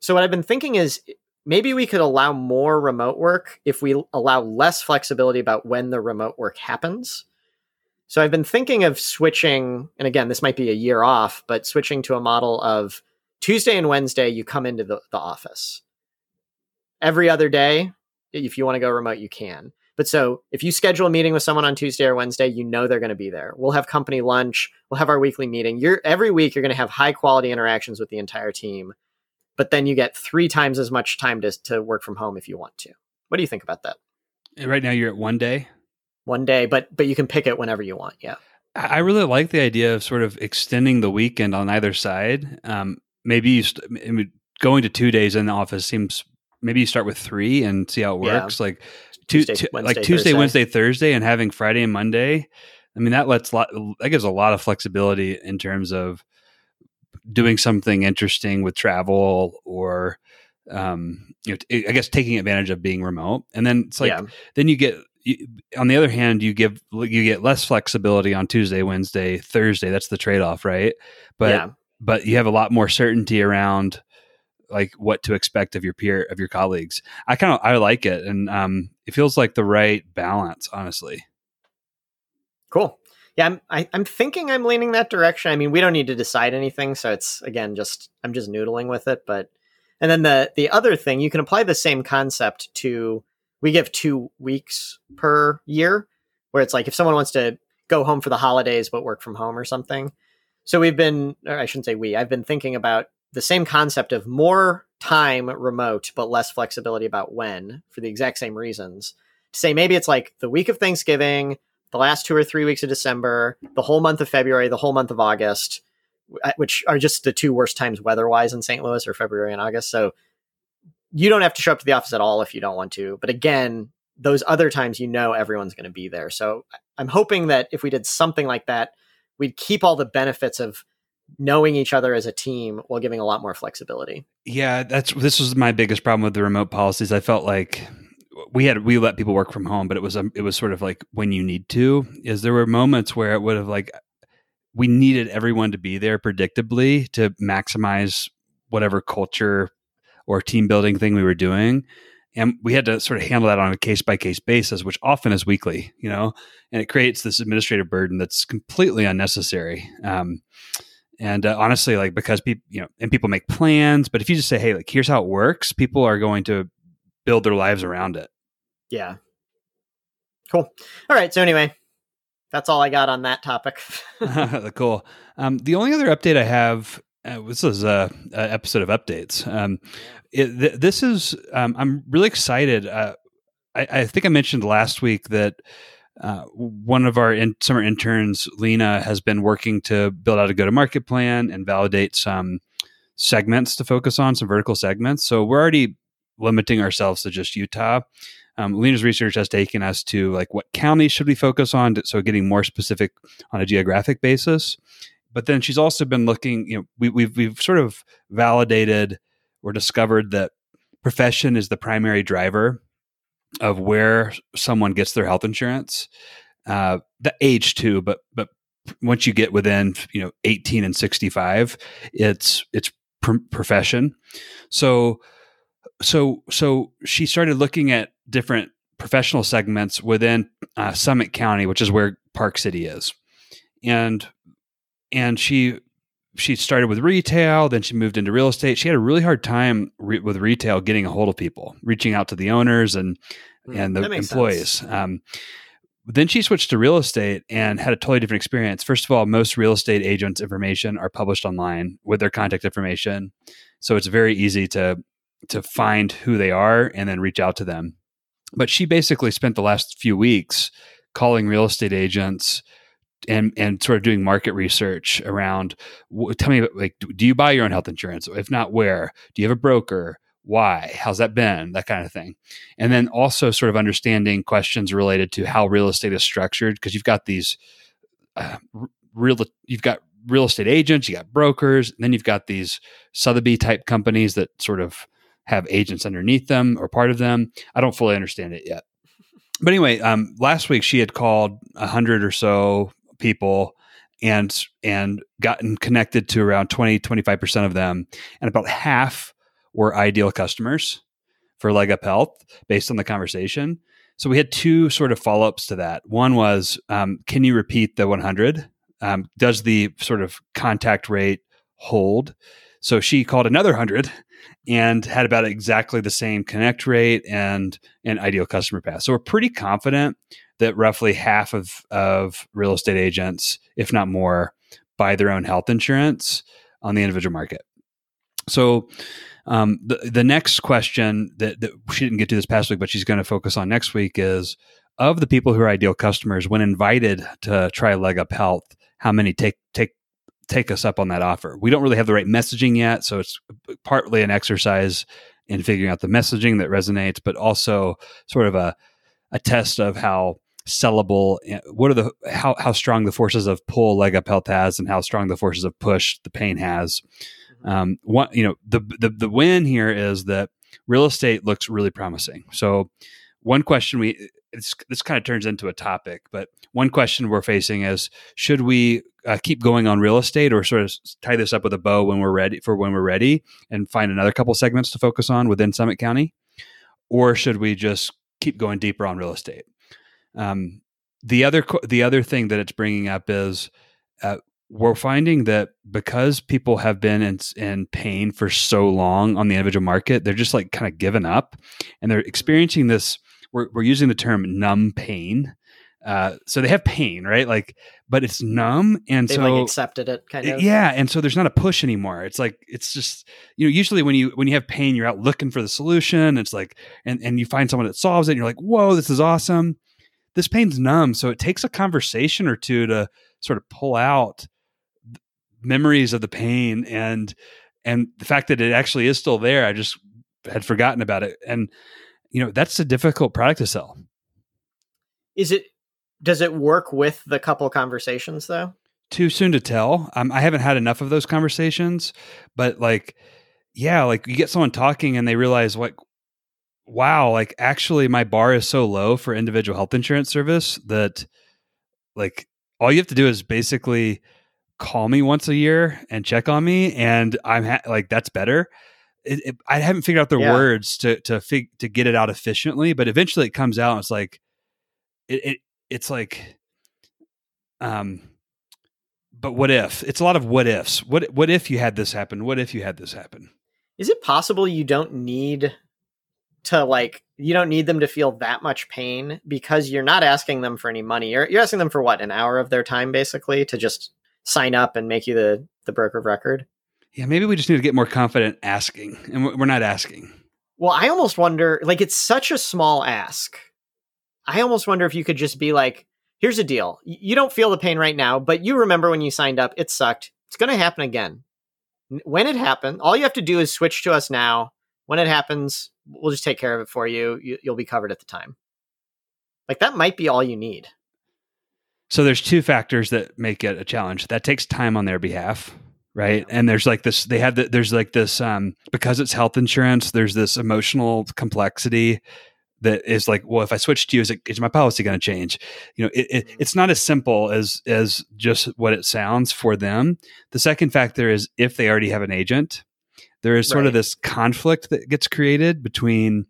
so what I've been thinking is maybe we could allow more remote work if we allow less flexibility about when the remote work happens. So I've been thinking of switching, and again, this might be a year off, but switching to a model of Tuesday and Wednesday, you come into the, the office. Every other day, if you want to go remote, you can. But so if you schedule a meeting with someone on Tuesday or Wednesday, you know they're going to be there. We'll have company lunch. We'll have our weekly meeting. You're every week you're going to have high quality interactions with the entire team. But then you get three times as much time to to work from home if you want to. What do you think about that? Right now you're at one day. One day, but but you can pick it whenever you want. Yeah. I really like the idea of sort of extending the weekend on either side. Um, maybe you st- going to two days in the office seems maybe you start with three and see how it works. Yeah. Like Tuesday, tu- Wednesday, like Tuesday, Thursday. Wednesday, Thursday, and having Friday and Monday. I mean, that lets lot that gives a lot of flexibility in terms of doing something interesting with travel or um, you know, I guess taking advantage of being remote. And then it's like yeah. then you get you, on the other hand, you give you get less flexibility on Tuesday, Wednesday, Thursday. That's the trade off, right? But yeah. but you have a lot more certainty around like what to expect of your peer of your colleagues. I kind of I like it, and um, it feels like the right balance, honestly. Cool. Yeah, I'm I, am i am thinking I'm leaning that direction. I mean, we don't need to decide anything, so it's again just I'm just noodling with it. But and then the the other thing you can apply the same concept to we give two weeks per year, where it's like if someone wants to go home for the holidays but work from home or something. So we've been, or I shouldn't say we, I've been thinking about the same concept of more time remote, but less flexibility about when for the exact same reasons. To say maybe it's like the week of Thanksgiving, the last two or three weeks of December, the whole month of February, the whole month of August, uh, which are just the two worst times weather wise in St. Louis or February and August. So you don't have to show up to the office at all if you don't want to. But again, those other times you know everyone's going to be there. So I'm hoping that if we did something like that, we'd keep all the benefits of knowing each other as a team while giving a lot more flexibility. Yeah, that's this was my biggest problem with the remote policies. I felt like we had we let people work from home, but it was um, it was sort of like when you need to. Is there were moments where it would have like we needed everyone to be there predictably to maximize whatever culture or team building thing we were doing. And we had to sort of handle that on a case by case basis, which often is weekly, you know, and it creates this administrative burden that's completely unnecessary. Um, and uh, honestly, like because people, you know, and people make plans, but if you just say, "Hey, like here's how it works," people are going to build their lives around it. Yeah. Cool. All right. So anyway, that's all I got on that topic. cool. Um, the only other update I have. Uh, this is a, a, episode of updates. Um, it, th- this is. Um, I'm really excited. Uh, I, I think I mentioned last week that uh, one of our in, summer interns, Lena, has been working to build out a go to market plan and validate some segments to focus on, some vertical segments. So we're already limiting ourselves to just Utah. Um, Lena's research has taken us to like what counties should we focus on, so getting more specific on a geographic basis. But then she's also been looking. You know, we, we've we've sort of validated or discovered that profession is the primary driver of where someone gets their health insurance. Uh, the age too, but but once you get within you know 18 and 65, it's it's pr- profession. So so so she started looking at different professional segments within uh, Summit County, which is where Park City is, and and she she started with retail, then she moved into real estate. She had a really hard time re- with retail getting a hold of people, reaching out to the owners and mm, and the employees. Um, then she switched to real estate and had a totally different experience. First of all, most real estate agents' information are published online with their contact information, so it's very easy to to find who they are and then reach out to them. But she basically spent the last few weeks calling real estate agents and and sort of doing market research around. Tell me, like, do you buy your own health insurance? If not, where? Do you have a broker? Why? How's that been? That kind of thing. And then also sort of understanding questions related to how real estate is structured because you've got these uh, real you've got real estate agents, you got brokers, and then you've got these Sotheby type companies that sort of have agents underneath them or part of them. I don't fully understand it yet. But anyway, um, last week she had called a hundred or so people and and gotten connected to around 20 25% of them. And about half were ideal customers for leg up health based on the conversation. So we had two sort of follow-ups to that. One was um, can you repeat the 100 um, does the sort of contact rate hold? So she called another 100 and had about exactly the same connect rate and an ideal customer path. So we're pretty confident that roughly half of, of real estate agents, if not more, buy their own health insurance on the individual market. So, um, the the next question that, that she didn't get to this past week, but she's going to focus on next week is of the people who are ideal customers when invited to try Leg Up Health, how many take take take us up on that offer? We don't really have the right messaging yet, so it's partly an exercise in figuring out the messaging that resonates, but also sort of a a test of how sellable eh, what are the how, how strong the forces of pull leg up health has and how strong the forces of push the pain has. Mm-hmm. um one you know the, the the win here is that real estate looks really promising. So one question we it's, this kind of turns into a topic but one question we're facing is should we uh, keep going on real estate or sort of tie this up with a bow when we're ready for when we're ready and find another couple segments to focus on within summit county? Or should we just keep going deeper on real estate um, the other the other thing that it's bringing up is uh, we're finding that because people have been in, in pain for so long on the individual market, they're just like kind of given up, and they're experiencing this. We're, we're using the term numb pain. Uh, so they have pain, right? Like, but it's numb, and They've so like accepted it, kind of. Yeah, and so there's not a push anymore. It's like it's just you know usually when you when you have pain, you're out looking for the solution. It's like and and you find someone that solves it, and you're like, whoa, this is awesome this pain's numb. So it takes a conversation or two to sort of pull out memories of the pain and and the fact that it actually is still there. I just had forgotten about it. And you know, that's a difficult product to sell. Is it does it work with the couple conversations though? Too soon to tell. Um, I haven't had enough of those conversations, but like, yeah, like you get someone talking and they realize like, wow, like actually my bar is so low for individual health insurance service that like all you have to do is basically call me once a year and check on me and I'm ha- like that's better. It, it, I haven't figured out the yeah. words to to fig- to get it out efficiently, but eventually it comes out. it's like it, it it's like um but what if? It's a lot of what ifs. What what if you had this happen? What if you had this happen? Is it possible you don't need to like you don't need them to feel that much pain because you're not asking them for any money. You're you're asking them for what, an hour of their time basically to just sign up and make you the the broker of record. Yeah, maybe we just need to get more confident asking, and we're not asking. Well, I almost wonder like it's such a small ask. I almost wonder if you could just be like, here's a deal. You don't feel the pain right now, but you remember when you signed up, it sucked. It's going to happen again. When it happened, all you have to do is switch to us now. When it happens, we'll just take care of it for you. you you'll be covered at the time. Like that might be all you need. So there's two factors that make it a challenge. That takes time on their behalf, right? Yeah. And there's like this they have the, there's like this um because it's health insurance, there's this emotional complexity that is like, well, if I switch to you, is, it, is my policy going to change? You know, it, it, mm-hmm. it's not as simple as as just what it sounds for them. The second factor is if they already have an agent, there is sort right. of this conflict that gets created between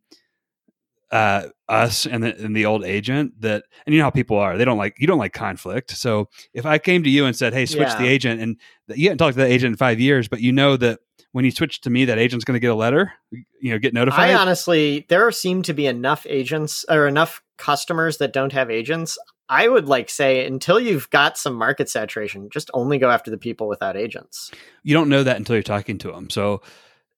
uh, us and the, and the old agent that and you know how people are they don't like you don't like conflict so if i came to you and said hey switch yeah. the agent and you haven't talked to that agent in five years but you know that when you switch to me that agent's going to get a letter you know get notified i honestly there seem to be enough agents or enough customers that don't have agents I would like say until you've got some market saturation, just only go after the people without agents. You don't know that until you're talking to them. So,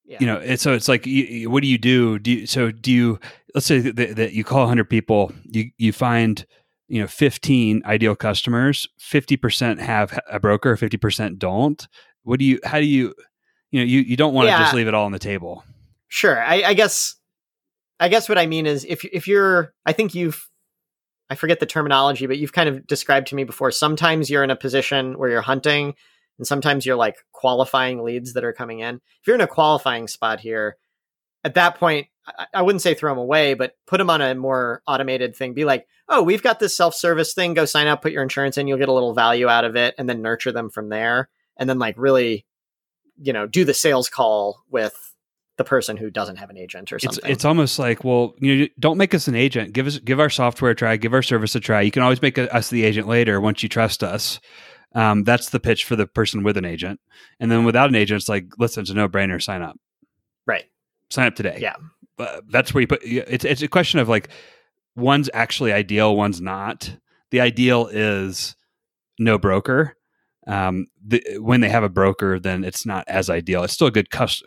Yeah. you know, it's, so it's like, you, you- what do you do? Do you, so do you, let's say that, that you call 100 people, you, you find, you know, 15 ideal customers, 50% have a broker, 50% don't. What do you, how do you, you know, you, you don't want to Yeah. just leave it all on the table. Sure. I, I guess I guess what I mean is if if you're I think you've I forget the terminology, but you've kind of described to me before. Sometimes you're in a position where you're hunting, and sometimes you're like qualifying leads that are coming in. If you're in a qualifying spot here, at that point, I, I wouldn't say throw them away, but put them on a more automated thing. Be like, oh, we've got this self service thing. Go sign up, put your insurance in. You'll get a little value out of it, and then nurture them from there. And then like really, you know, do the sales call with the person who doesn't have an agent or something. it's almost like, well, you know, don't make us an agent. Give us give our software a try. Give our service a try. You can always make us the agent later once you trust us. Um, that's the pitch for the person with an agent. And then without an agent, it's like, listen, it's a no brainer. Sign up. right. Sign up today. Yeah. But that's where you put. It's it's a question of like, one's actually ideal, one's not. The ideal is no broker. Um, the, when they have a broker, then it's not as ideal. It's still a good cus-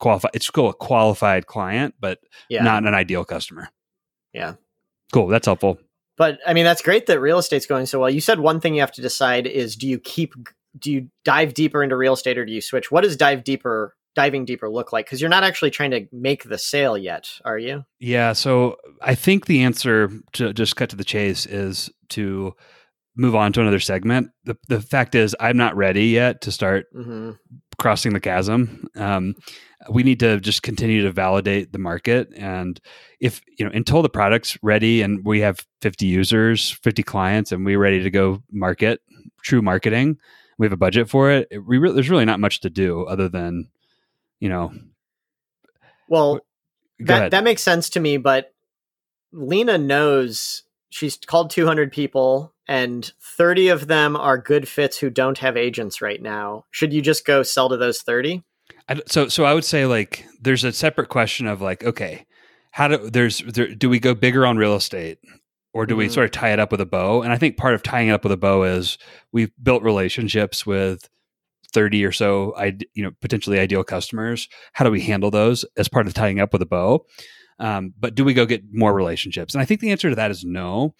qualified. It's still a qualified client, but Yeah. not an ideal customer. Yeah. Cool. That's helpful. But I mean, that's great that real estate's going so well. You said one thing you have to decide is do you keep, do you dive deeper into real estate or do you switch? What does dive deeper, diving deeper look like? Because you're not actually trying to make the sale yet, are you? Yeah. So I think the answer to just cut to the chase is to move on to another segment. The, the fact is, I'm not ready yet to start hmm crossing the chasm. Um, we need to just continue to validate the market. And if, you know, until the product's ready and we have 50 users, 50 clients, and we're ready to go market, true marketing, we have a budget for it, it we re- there's really not much to do other than, you know, Well, that, ahead. that makes sense to me, but Lena knows she's called 200 people and 30 of them are good fits who don't have agents right now. Should you just go sell to those 30? So so I would say like there's a separate question of like okay how do there's there, do we go bigger on real estate or do we Mhm. sort of tie it up with a bow? And I think part of tying it up with a bow is we've built relationships with 30 or so I you know potentially ideal customers. How do we handle those as part of tying up with a bow? Um, but do we go get more relationships? And I think the answer to that is no.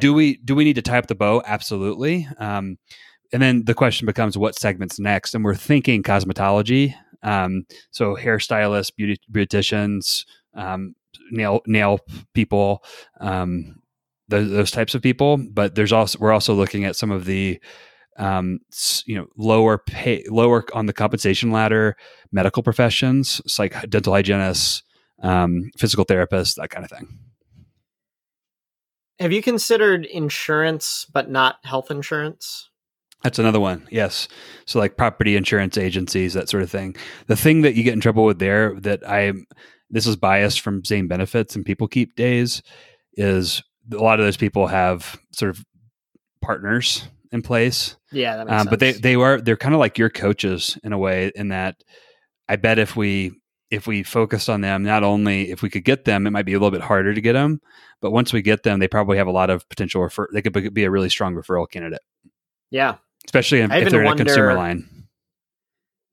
Do we do we need to tie up the bow? Absolutely. Um, and then the question becomes what segments next? And we're thinking cosmetology um, so hairstylists, beauty beauticians, um, nail nail people, um, those, those types of people. But there's also we're also looking at some of the um, you know lower pay lower on the compensation ladder medical professions, like dental hygienists, um, physical therapists, that kind of thing. Have you considered insurance, but not health insurance? That's another one. Yes. So like property insurance agencies, that sort of thing. The thing that you get in trouble with there that I this is biased from Zane Benefits and PeopleKeep days is a lot of those people have sort of partners in place. Yeah, that makes Um, but they they are they're kind of like your coaches in a way in that I bet if we if we focused on them, not only if we could get them, it might be a little bit harder to get them, but once we get them, they probably have a lot of potential refer. They could be a really strong referral candidate, yeah, especially if, if they're in a consumer line.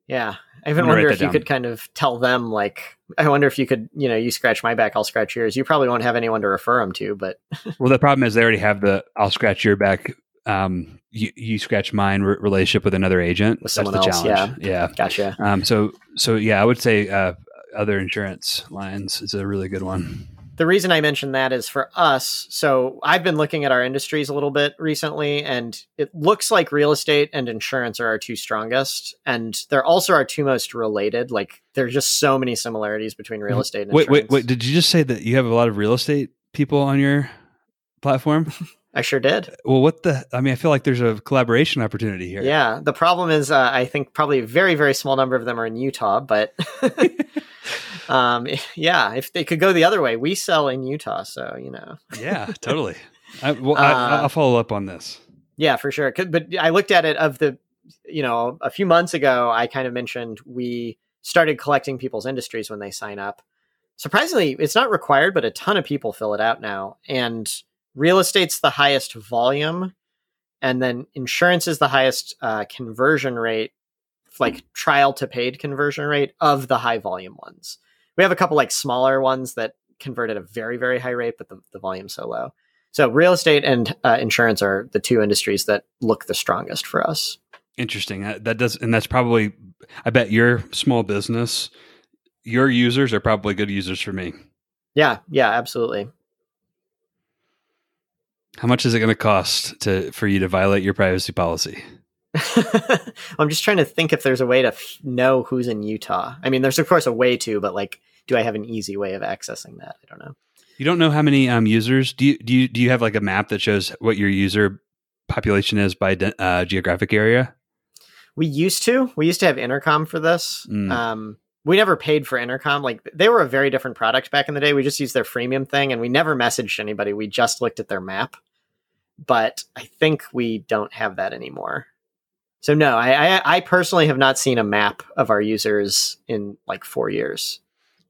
yeah. I even wonder if you down. could kind of tell them, like, I wonder if you could, you know, you scratch my back, I'll scratch yours. You probably won't have anyone to refer them to, but Well, the problem is they already have the "I'll scratch your back, um, you, you scratch mine" re- relationship with another agent. With That's someone the else, challenge. Yeah. gotcha. Um, so, so yeah, I would say uh, other insurance lines is a really good one. The reason I mentioned that is for us. So I've been looking at our industries a little bit recently, and it looks like real estate and insurance are our two strongest, and they're also our two most related. Like there's just so many similarities between real estate and Wait, insurance. wait, wait! Did you just say that you have a lot of real estate people on your platform? I sure did. well, what the? I mean, I feel like there's a collaboration opportunity here. Yeah. The problem is, uh, I think probably a very, very small number of them are in Utah, but um, yeah, if they could go the other way, we sell in Utah, so you know. yeah, totally. I, well, I, Uh, I'll follow up on this. Yeah, for sure. But I looked at it of the, you know, a few months ago, I kind of mentioned we started collecting people's industries when they sign up. Surprisingly, it's not required, but a ton of people fill it out now. And real estate's the highest volume, and then insurance is the highest uh, conversion rate, like trial to paid conversion rate of the high volume ones. We have a couple like smaller ones that convert at a very very high rate, but the, the volume's so low. So real estate and uh, insurance are the two industries that look the strongest for us. Interesting. That, that does, and that's probably. I bet your small business, your users are probably good users for me. Yeah. Yeah. Absolutely. How much is it going to cost to for you to violate your privacy policy? I'm just trying to think if there's a way to f- know who's in Utah. I mean, there's of course a way to, but like, do I have an easy way of accessing that? I don't know. You don't know how many um, users do you do you do you have like a map that shows what your user population is by uh, geographic area? We used to. We used to have intercom for this. Mm. Um, we never paid for intercom. Like they were a very different product back in the day. We just used their freemium thing, and we never messaged anybody. We just looked at their map. But I think we don't have that anymore. So no, I, I, I personally have not seen a map of our users in like four years.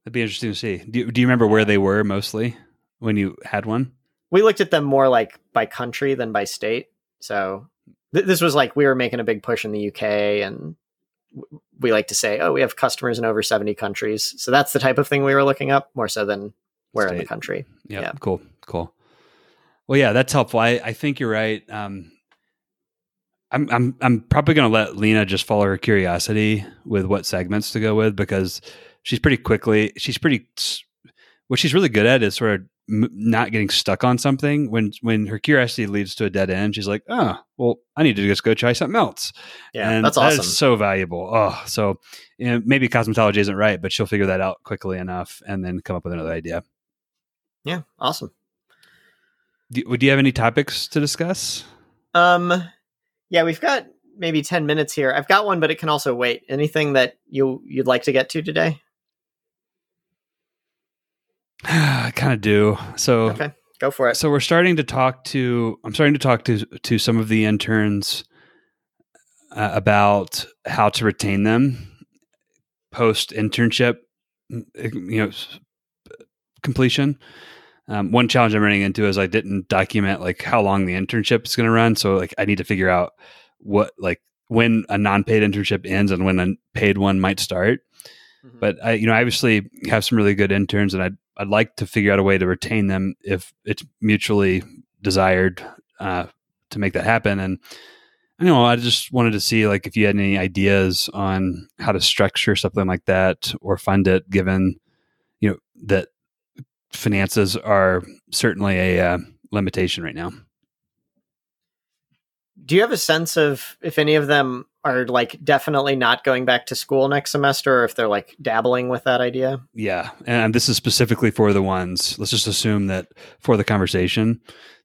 That'd be interesting to see. Do you, do you remember where they were mostly when you had one? We looked at them more like by country than by state. So th- this was like we were making a big push in the UK, and we like to say, oh, we have customers in over 70 countries. So that's the type of thing we were looking up more so than where state. in the country. Yep. Yeah. Cool. Cool. Well, yeah, that's helpful. I, I think you're right. Um, I'm I'm I'm probably going to let Lena just follow her curiosity with what segments to go with because she's pretty quickly she's pretty what she's really good at is sort of not getting stuck on something. When when her curiosity leads to a dead end she's like oh well i need to just go try something else. Yeah and that's awesome. so valuable. Oh so you know, maybe cosmetology isn't right but she'll figure that out quickly enough and then come up with another idea. Yeah awesome. Do, do you have any topics to discuss? Um yeah we've got maybe 10 minutes here i've got one but it can also wait anything that you you'd like to get to today I kind of do. So okay, go for it. So we're starting to talk to. I'm starting to talk to to some of the interns uh, about how to retain them post internship. You know, completion. Um, one challenge I'm running into is I didn't document like how long the internship is going to run. So like I need to figure out what like when a non-paid internship ends and when a paid one might start. Mm-hmm. But I, you know, I obviously have some really good interns, and I'd I'd like to figure out a way to retain them if it's mutually desired uh, to make that happen. And I know I just wanted to see like if you had any ideas on how to structure something like that or fund it, given you know that finances are certainly a uh, limitation right now. Do you have a sense of if any of them are like definitely not going back to school next semester or if they're like dabbling with that idea. Yeah. And this is specifically for the ones, let's just assume that for the conversation,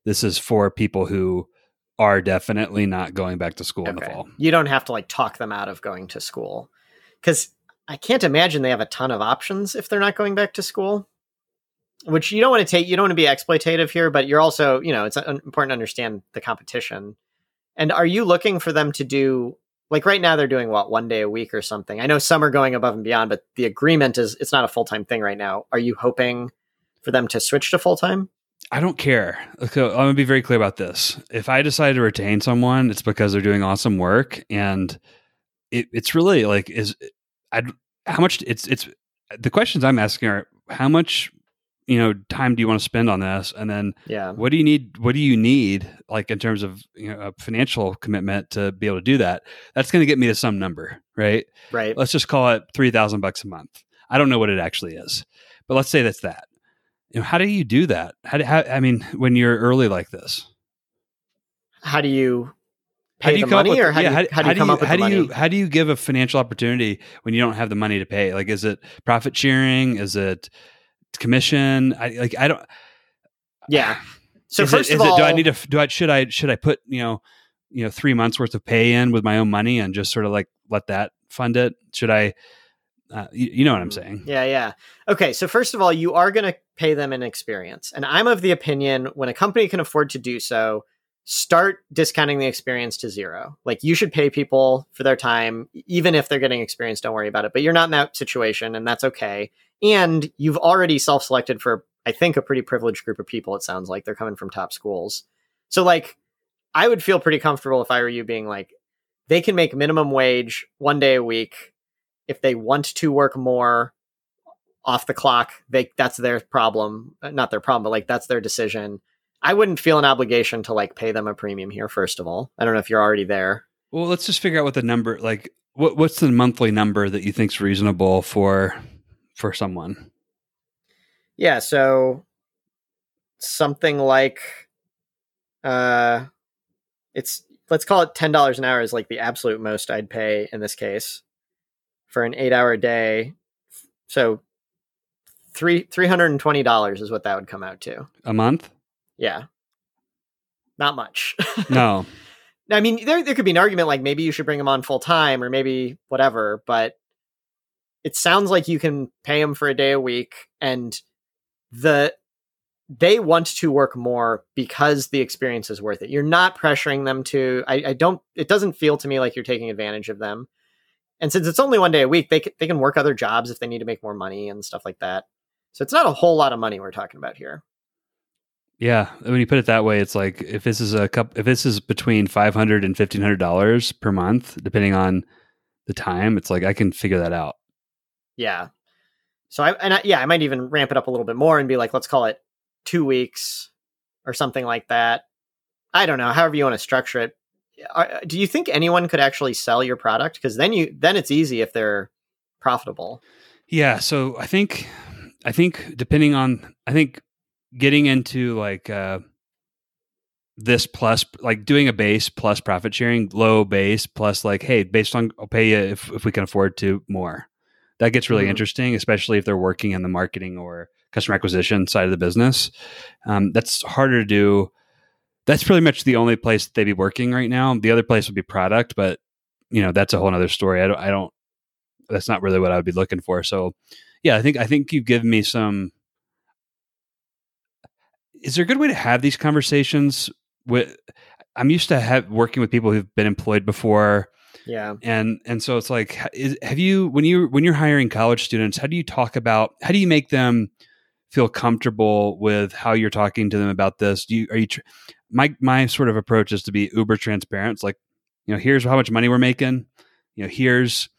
this is for people who are definitely not going back to school okay. in the fall. You don't have to like talk them out of going to school. Cuz I can't imagine they have a ton of options if they're not going back to school. Which you don't want to take you don't want to be exploitative here, but you're also, you know, it's important to understand the competition. And are you looking for them to do like right now they're doing what one day a week or something. I know some are going above and beyond, but the agreement is it's not a full time thing right now. Are you hoping for them to switch to full time? I don't care. Okay, I'm gonna be very clear about this. If I decide to retain someone, it's because they're doing awesome work, and it, it's really like is I how much it's it's the questions I'm asking are how much you know time do you want to spend on this? And then yeah. what do you need what do you need like in terms of you know a financial commitment to be able to do that? That's going to get me to some number right? Right. Let's just call it 3000 bucks a month. I don't know what it actually is but let's say that's that. You know how do you do that? How, do, how i mean when you're early like this. How do you pay do you the money with, or how, yeah, do you, how, do you come you, up with how do money? you how do you give a financial opportunity when you don't have the money to pay? Like is it profit sharing? Is it commission. I like I don't. Yeah. So is first it, of all, it, do I need to do I should I should I put you know you know three months worth of pay in with my own money and just sort of like let that fund it? Should I? Uh, you, you know what I'm saying? Yeah, yeah. Okay, so first of all, you are going to pay them an experience, and I'm of the opinion when a company can afford to do so, start discounting the experience to zero. Like you should pay people for their time, even if they're getting experience. Don't worry about it. But you're not in that situation, and that's okay and you've already self-selected for I think a pretty privileged group of people. It sounds like they're coming from top schools. So like, I would feel pretty comfortable if I were you being like, they can make minimum wage one day a week. If they want to work more off the clock, they that's their problem. Uh, not their problem, but like that's their decision. I wouldn't feel an obligation to like pay them a premium here. First of all, I don't know if you're already there. Well, let's just figure out what the number like. What what's the monthly number that you think's reasonable for for someone? Yeah, so something like uh it's let's call it ten dollars an hour is like the absolute most I'd pay in this case for an eight hour day. So three three hundred and twenty dollars is what that would come out to a month. Yeah, not much. no, I mean there there could be an argument like maybe you should bring them on full time or maybe whatever, but it sounds like you can pay them for a day a week and the they want to work more because the experience is worth it. You're not pressuring them to. I, I, don't. It doesn't feel to me like you're taking advantage of them. And since it's only one day a week, they can, they can work other jobs if they need to make more money and stuff like that. So it's not a whole lot of money we're talking about here. Yeah, when you put it that way, it's like if this is a cup, if this is between five hundred and fifteen hundred dollars per month, depending on the time, it's like I can figure that out. Yeah. So I and I, yeah, I might even ramp it up a little bit more and be like, let's call it two weeks or something like that. I don't know. However you want to structure it. Are, do you think anyone could actually sell your product? Because then you then it's easy if they're profitable. Yeah. So I think I think depending on I think getting into like uh this plus like doing a base plus profit sharing, low base plus like, hey, based on I'll pay you if, if we can afford to more. That gets really mm-hmm. interesting, especially if they're working in the marketing or customer acquisition side of the business. Um, that's harder to do. That's pretty much the only place that they'd be working right now. The other place would be product, but you know that's a whole other story. I don't. I don't. That's not really what I would be looking for. So, yeah, I think I think you've given me some is there a good way to have these conversations with i'm used to have working with people who've been employed before. Yeah. And and so it's like is, have you when you when you're hiring college students how do you talk about how do you make them feel comfortable with how you're talking to them about this? Do you are you tr- my my sort of approach is to be uber transparent. It's like you know here's how much money we're making. You know here's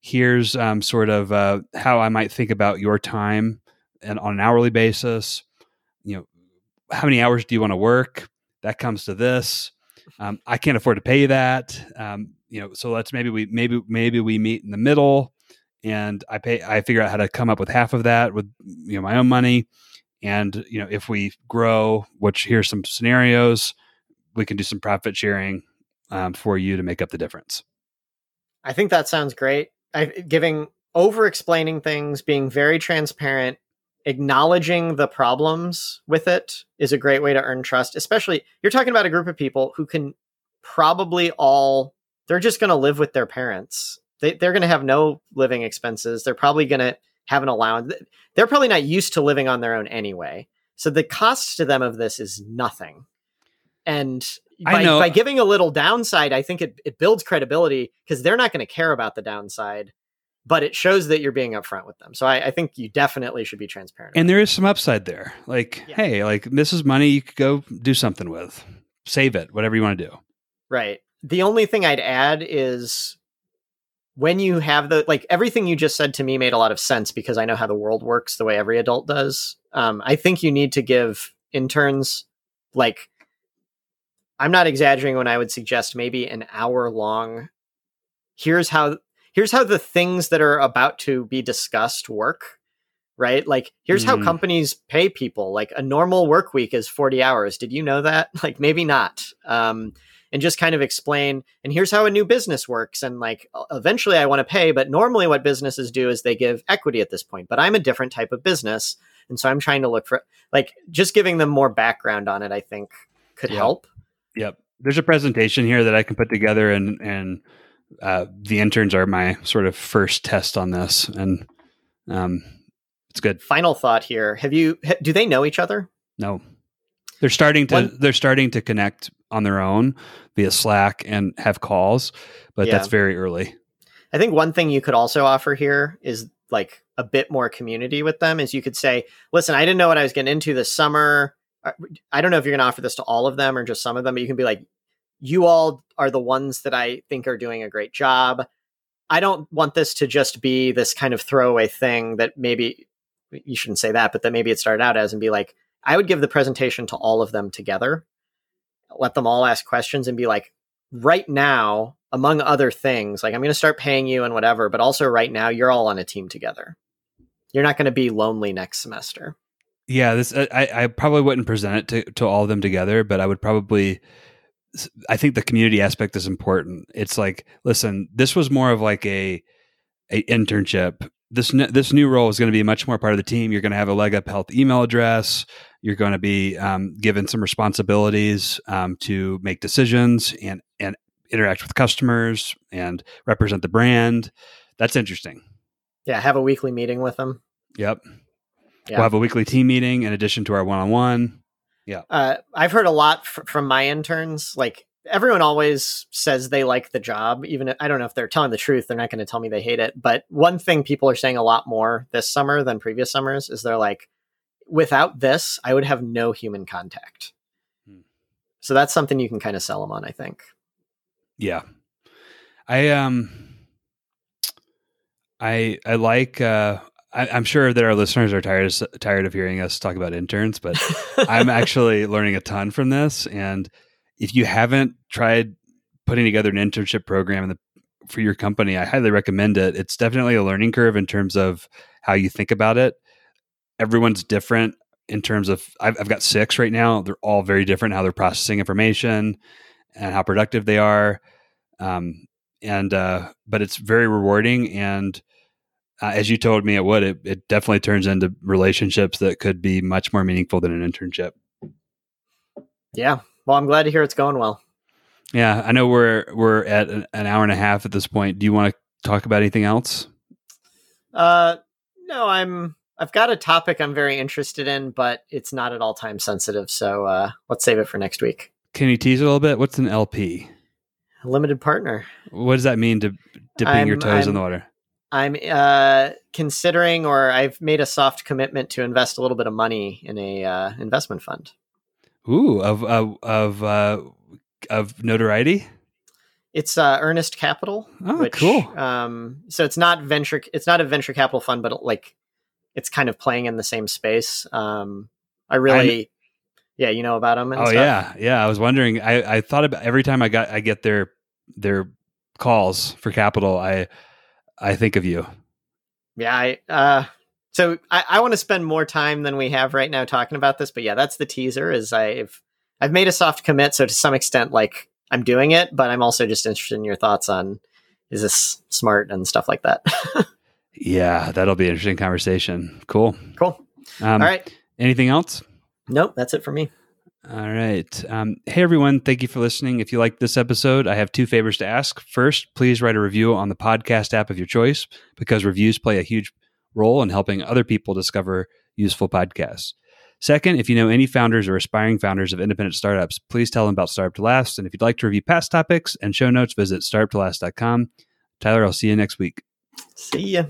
here's um, sort of uh, how i might think about your time and on an hourly basis. You know how many hours do you want to work? That comes to this. Um, I can't afford to pay that. Um, you know, so let's maybe we maybe maybe we meet in the middle, and I pay. I figure out how to come up with half of that with you know my own money, and you know if we grow, which here's some scenarios, we can do some profit sharing um, for you to make up the difference. I think that sounds great. I, giving over explaining things, being very transparent, acknowledging the problems with it is a great way to earn trust especially you're talking about a group of people who can probably all they're just going to live with their parents. They, they're going to have no living expenses. They're probably going to have an allowance. They're probably not used to living on their own anyway. So the cost to them of this is nothing. And by, by giving a little downside i think it, it builds credibility because they're not going to care about the downside but it shows that you're being upfront with them. So I, I think you definitely should be transparent. And there is some upside there. Like, yeah. hey, like this is money you could go do something with, save it, whatever you want to do. Right. The only thing I'd add is when you have the like everything you just said to me made a lot of sense because I know how the world works the way every adult does. Um, I think you need to give interns like I'm not exaggerating when I would suggest maybe an hour long. Here's how here's how the things that are about to be discussed work right? Like here's mm. how companies pay people. Like a normal work week is 40 hours. Did you know that? Like maybe not. Um, and just kind of explain and here's how a new business works and like eventually i want to pay but normally what businesses do is they give equity at this point but i'm a different type of business and so i'm trying to look for like just giving them more background on it i think could yep. help. Yep. There's a presentation here that i can put together and and uh, the interns are my sort of first test on this, and um, it's good. Final thought here: Have you? Do they know each other? No, they're starting to. One, they're starting to connect on their own via Slack and have calls, but yeah. that's very early. I think one thing you could also offer here is like a bit more community with them is you could say, listen, I didn't know what I was getting into this summer. Uh, I don't know if you're going to offer this to all of them or just some of them, but you can be like, you all are the ones that I think are doing a great job. I don't want this to just be this kind of throwaway thing that maybe you shouldn't say that, but that maybe it started out as and be like, I would give the presentation to all of them together, let them all ask questions and be like, right now, among other things, like I'm going to start paying you and whatever, but also right now, you're all on a team together. You're not going to be lonely next semester. Yeah, this uh, I, I probably wouldn't present it to, to all of them together, but I would probably I think the community aspect is important. It's like, listen, this was more of like a a internship. This this new role is going to be much more part of the team. You're going to have a Leg Up Health email address. You're going to be um, given some responsibilities um, to make decisions and and interact with customers and represent the brand. That's interesting. Yeah, have a weekly meeting with them. Yep. Yeah. We'll have a weekly team meeting in addition to our one on one. Yeah. Uh, I've heard a lot f- from my interns. Like everyone always says they like the job, even if, I don't know if they're telling the truth. They're not going to tell me they hate it. But one thing people are saying a lot more this summer than previous summers is they're like, without this, I would have no human contact. Hmm. So that's something you can kind of sell them on, I think. Yeah. I, um, I, I like, uh, I, am sure that our listeners are tired tired of hearing us talk about interns, but I'm actually learning a ton from this. And if you haven't tried putting together an internship program the, for your company, I highly recommend it. It's definitely a learning curve in terms of how you think about it. Everyone's different in terms of I've, I've got six right now. They're all very different how they're processing information and how productive they are. Um, and uh, but it's very rewarding and uh, as you told me it would, it, it definitely turns into relationships that could be much more meaningful than an internship. Yeah. Well, I'm glad to hear it's going well. Yeah, I know we're we're at an, an hour and a half at this point. Do you want to talk about anything else? Uh, no, I'm. I've got a topic I'm very interested in, but it's not at all time sensitive. So uh, let's save it for next week. Can you tease a little bit? What's an LP? A limited partner. What does that mean to dipping I'm, your toes I'm, in the water? I'm uh, considering, or I've made a soft commitment to invest a little bit of money in a uh, investment fund. Ooh, of of of, uh, of notoriety. It's uh, Earnest Capital. Oh, which, cool. Um, so it's not venture. It's not a venture capital fund, but like it's kind of playing in the same space. Um, I really, I'm, yeah, you know about them. oh stuff. yeah, yeah. I was wondering. I I thought about every time I got I get their their calls for capital. I I think of you. Yeah, I uh so I, I want to spend more time than we have right now talking about this, but yeah, that's the teaser is I've I've made a soft commit, so to some extent like I'm doing it, but I'm also just interested in your thoughts on is this smart and stuff like that. yeah, that'll be an interesting conversation. Cool. Cool. Um, All right. Anything else? Nope, that's it for me. All right. Um, hey, everyone. Thank you for listening. If you liked this episode, I have two favors to ask. First, please write a review on the podcast app of your choice because reviews play a huge role in helping other people discover useful podcasts. Second, if you know any founders or aspiring founders of independent startups, please tell them about Startup to Last. And if you'd like to review past topics and show notes, visit startuptolast.com. Tyler, I'll see you next week. See ya.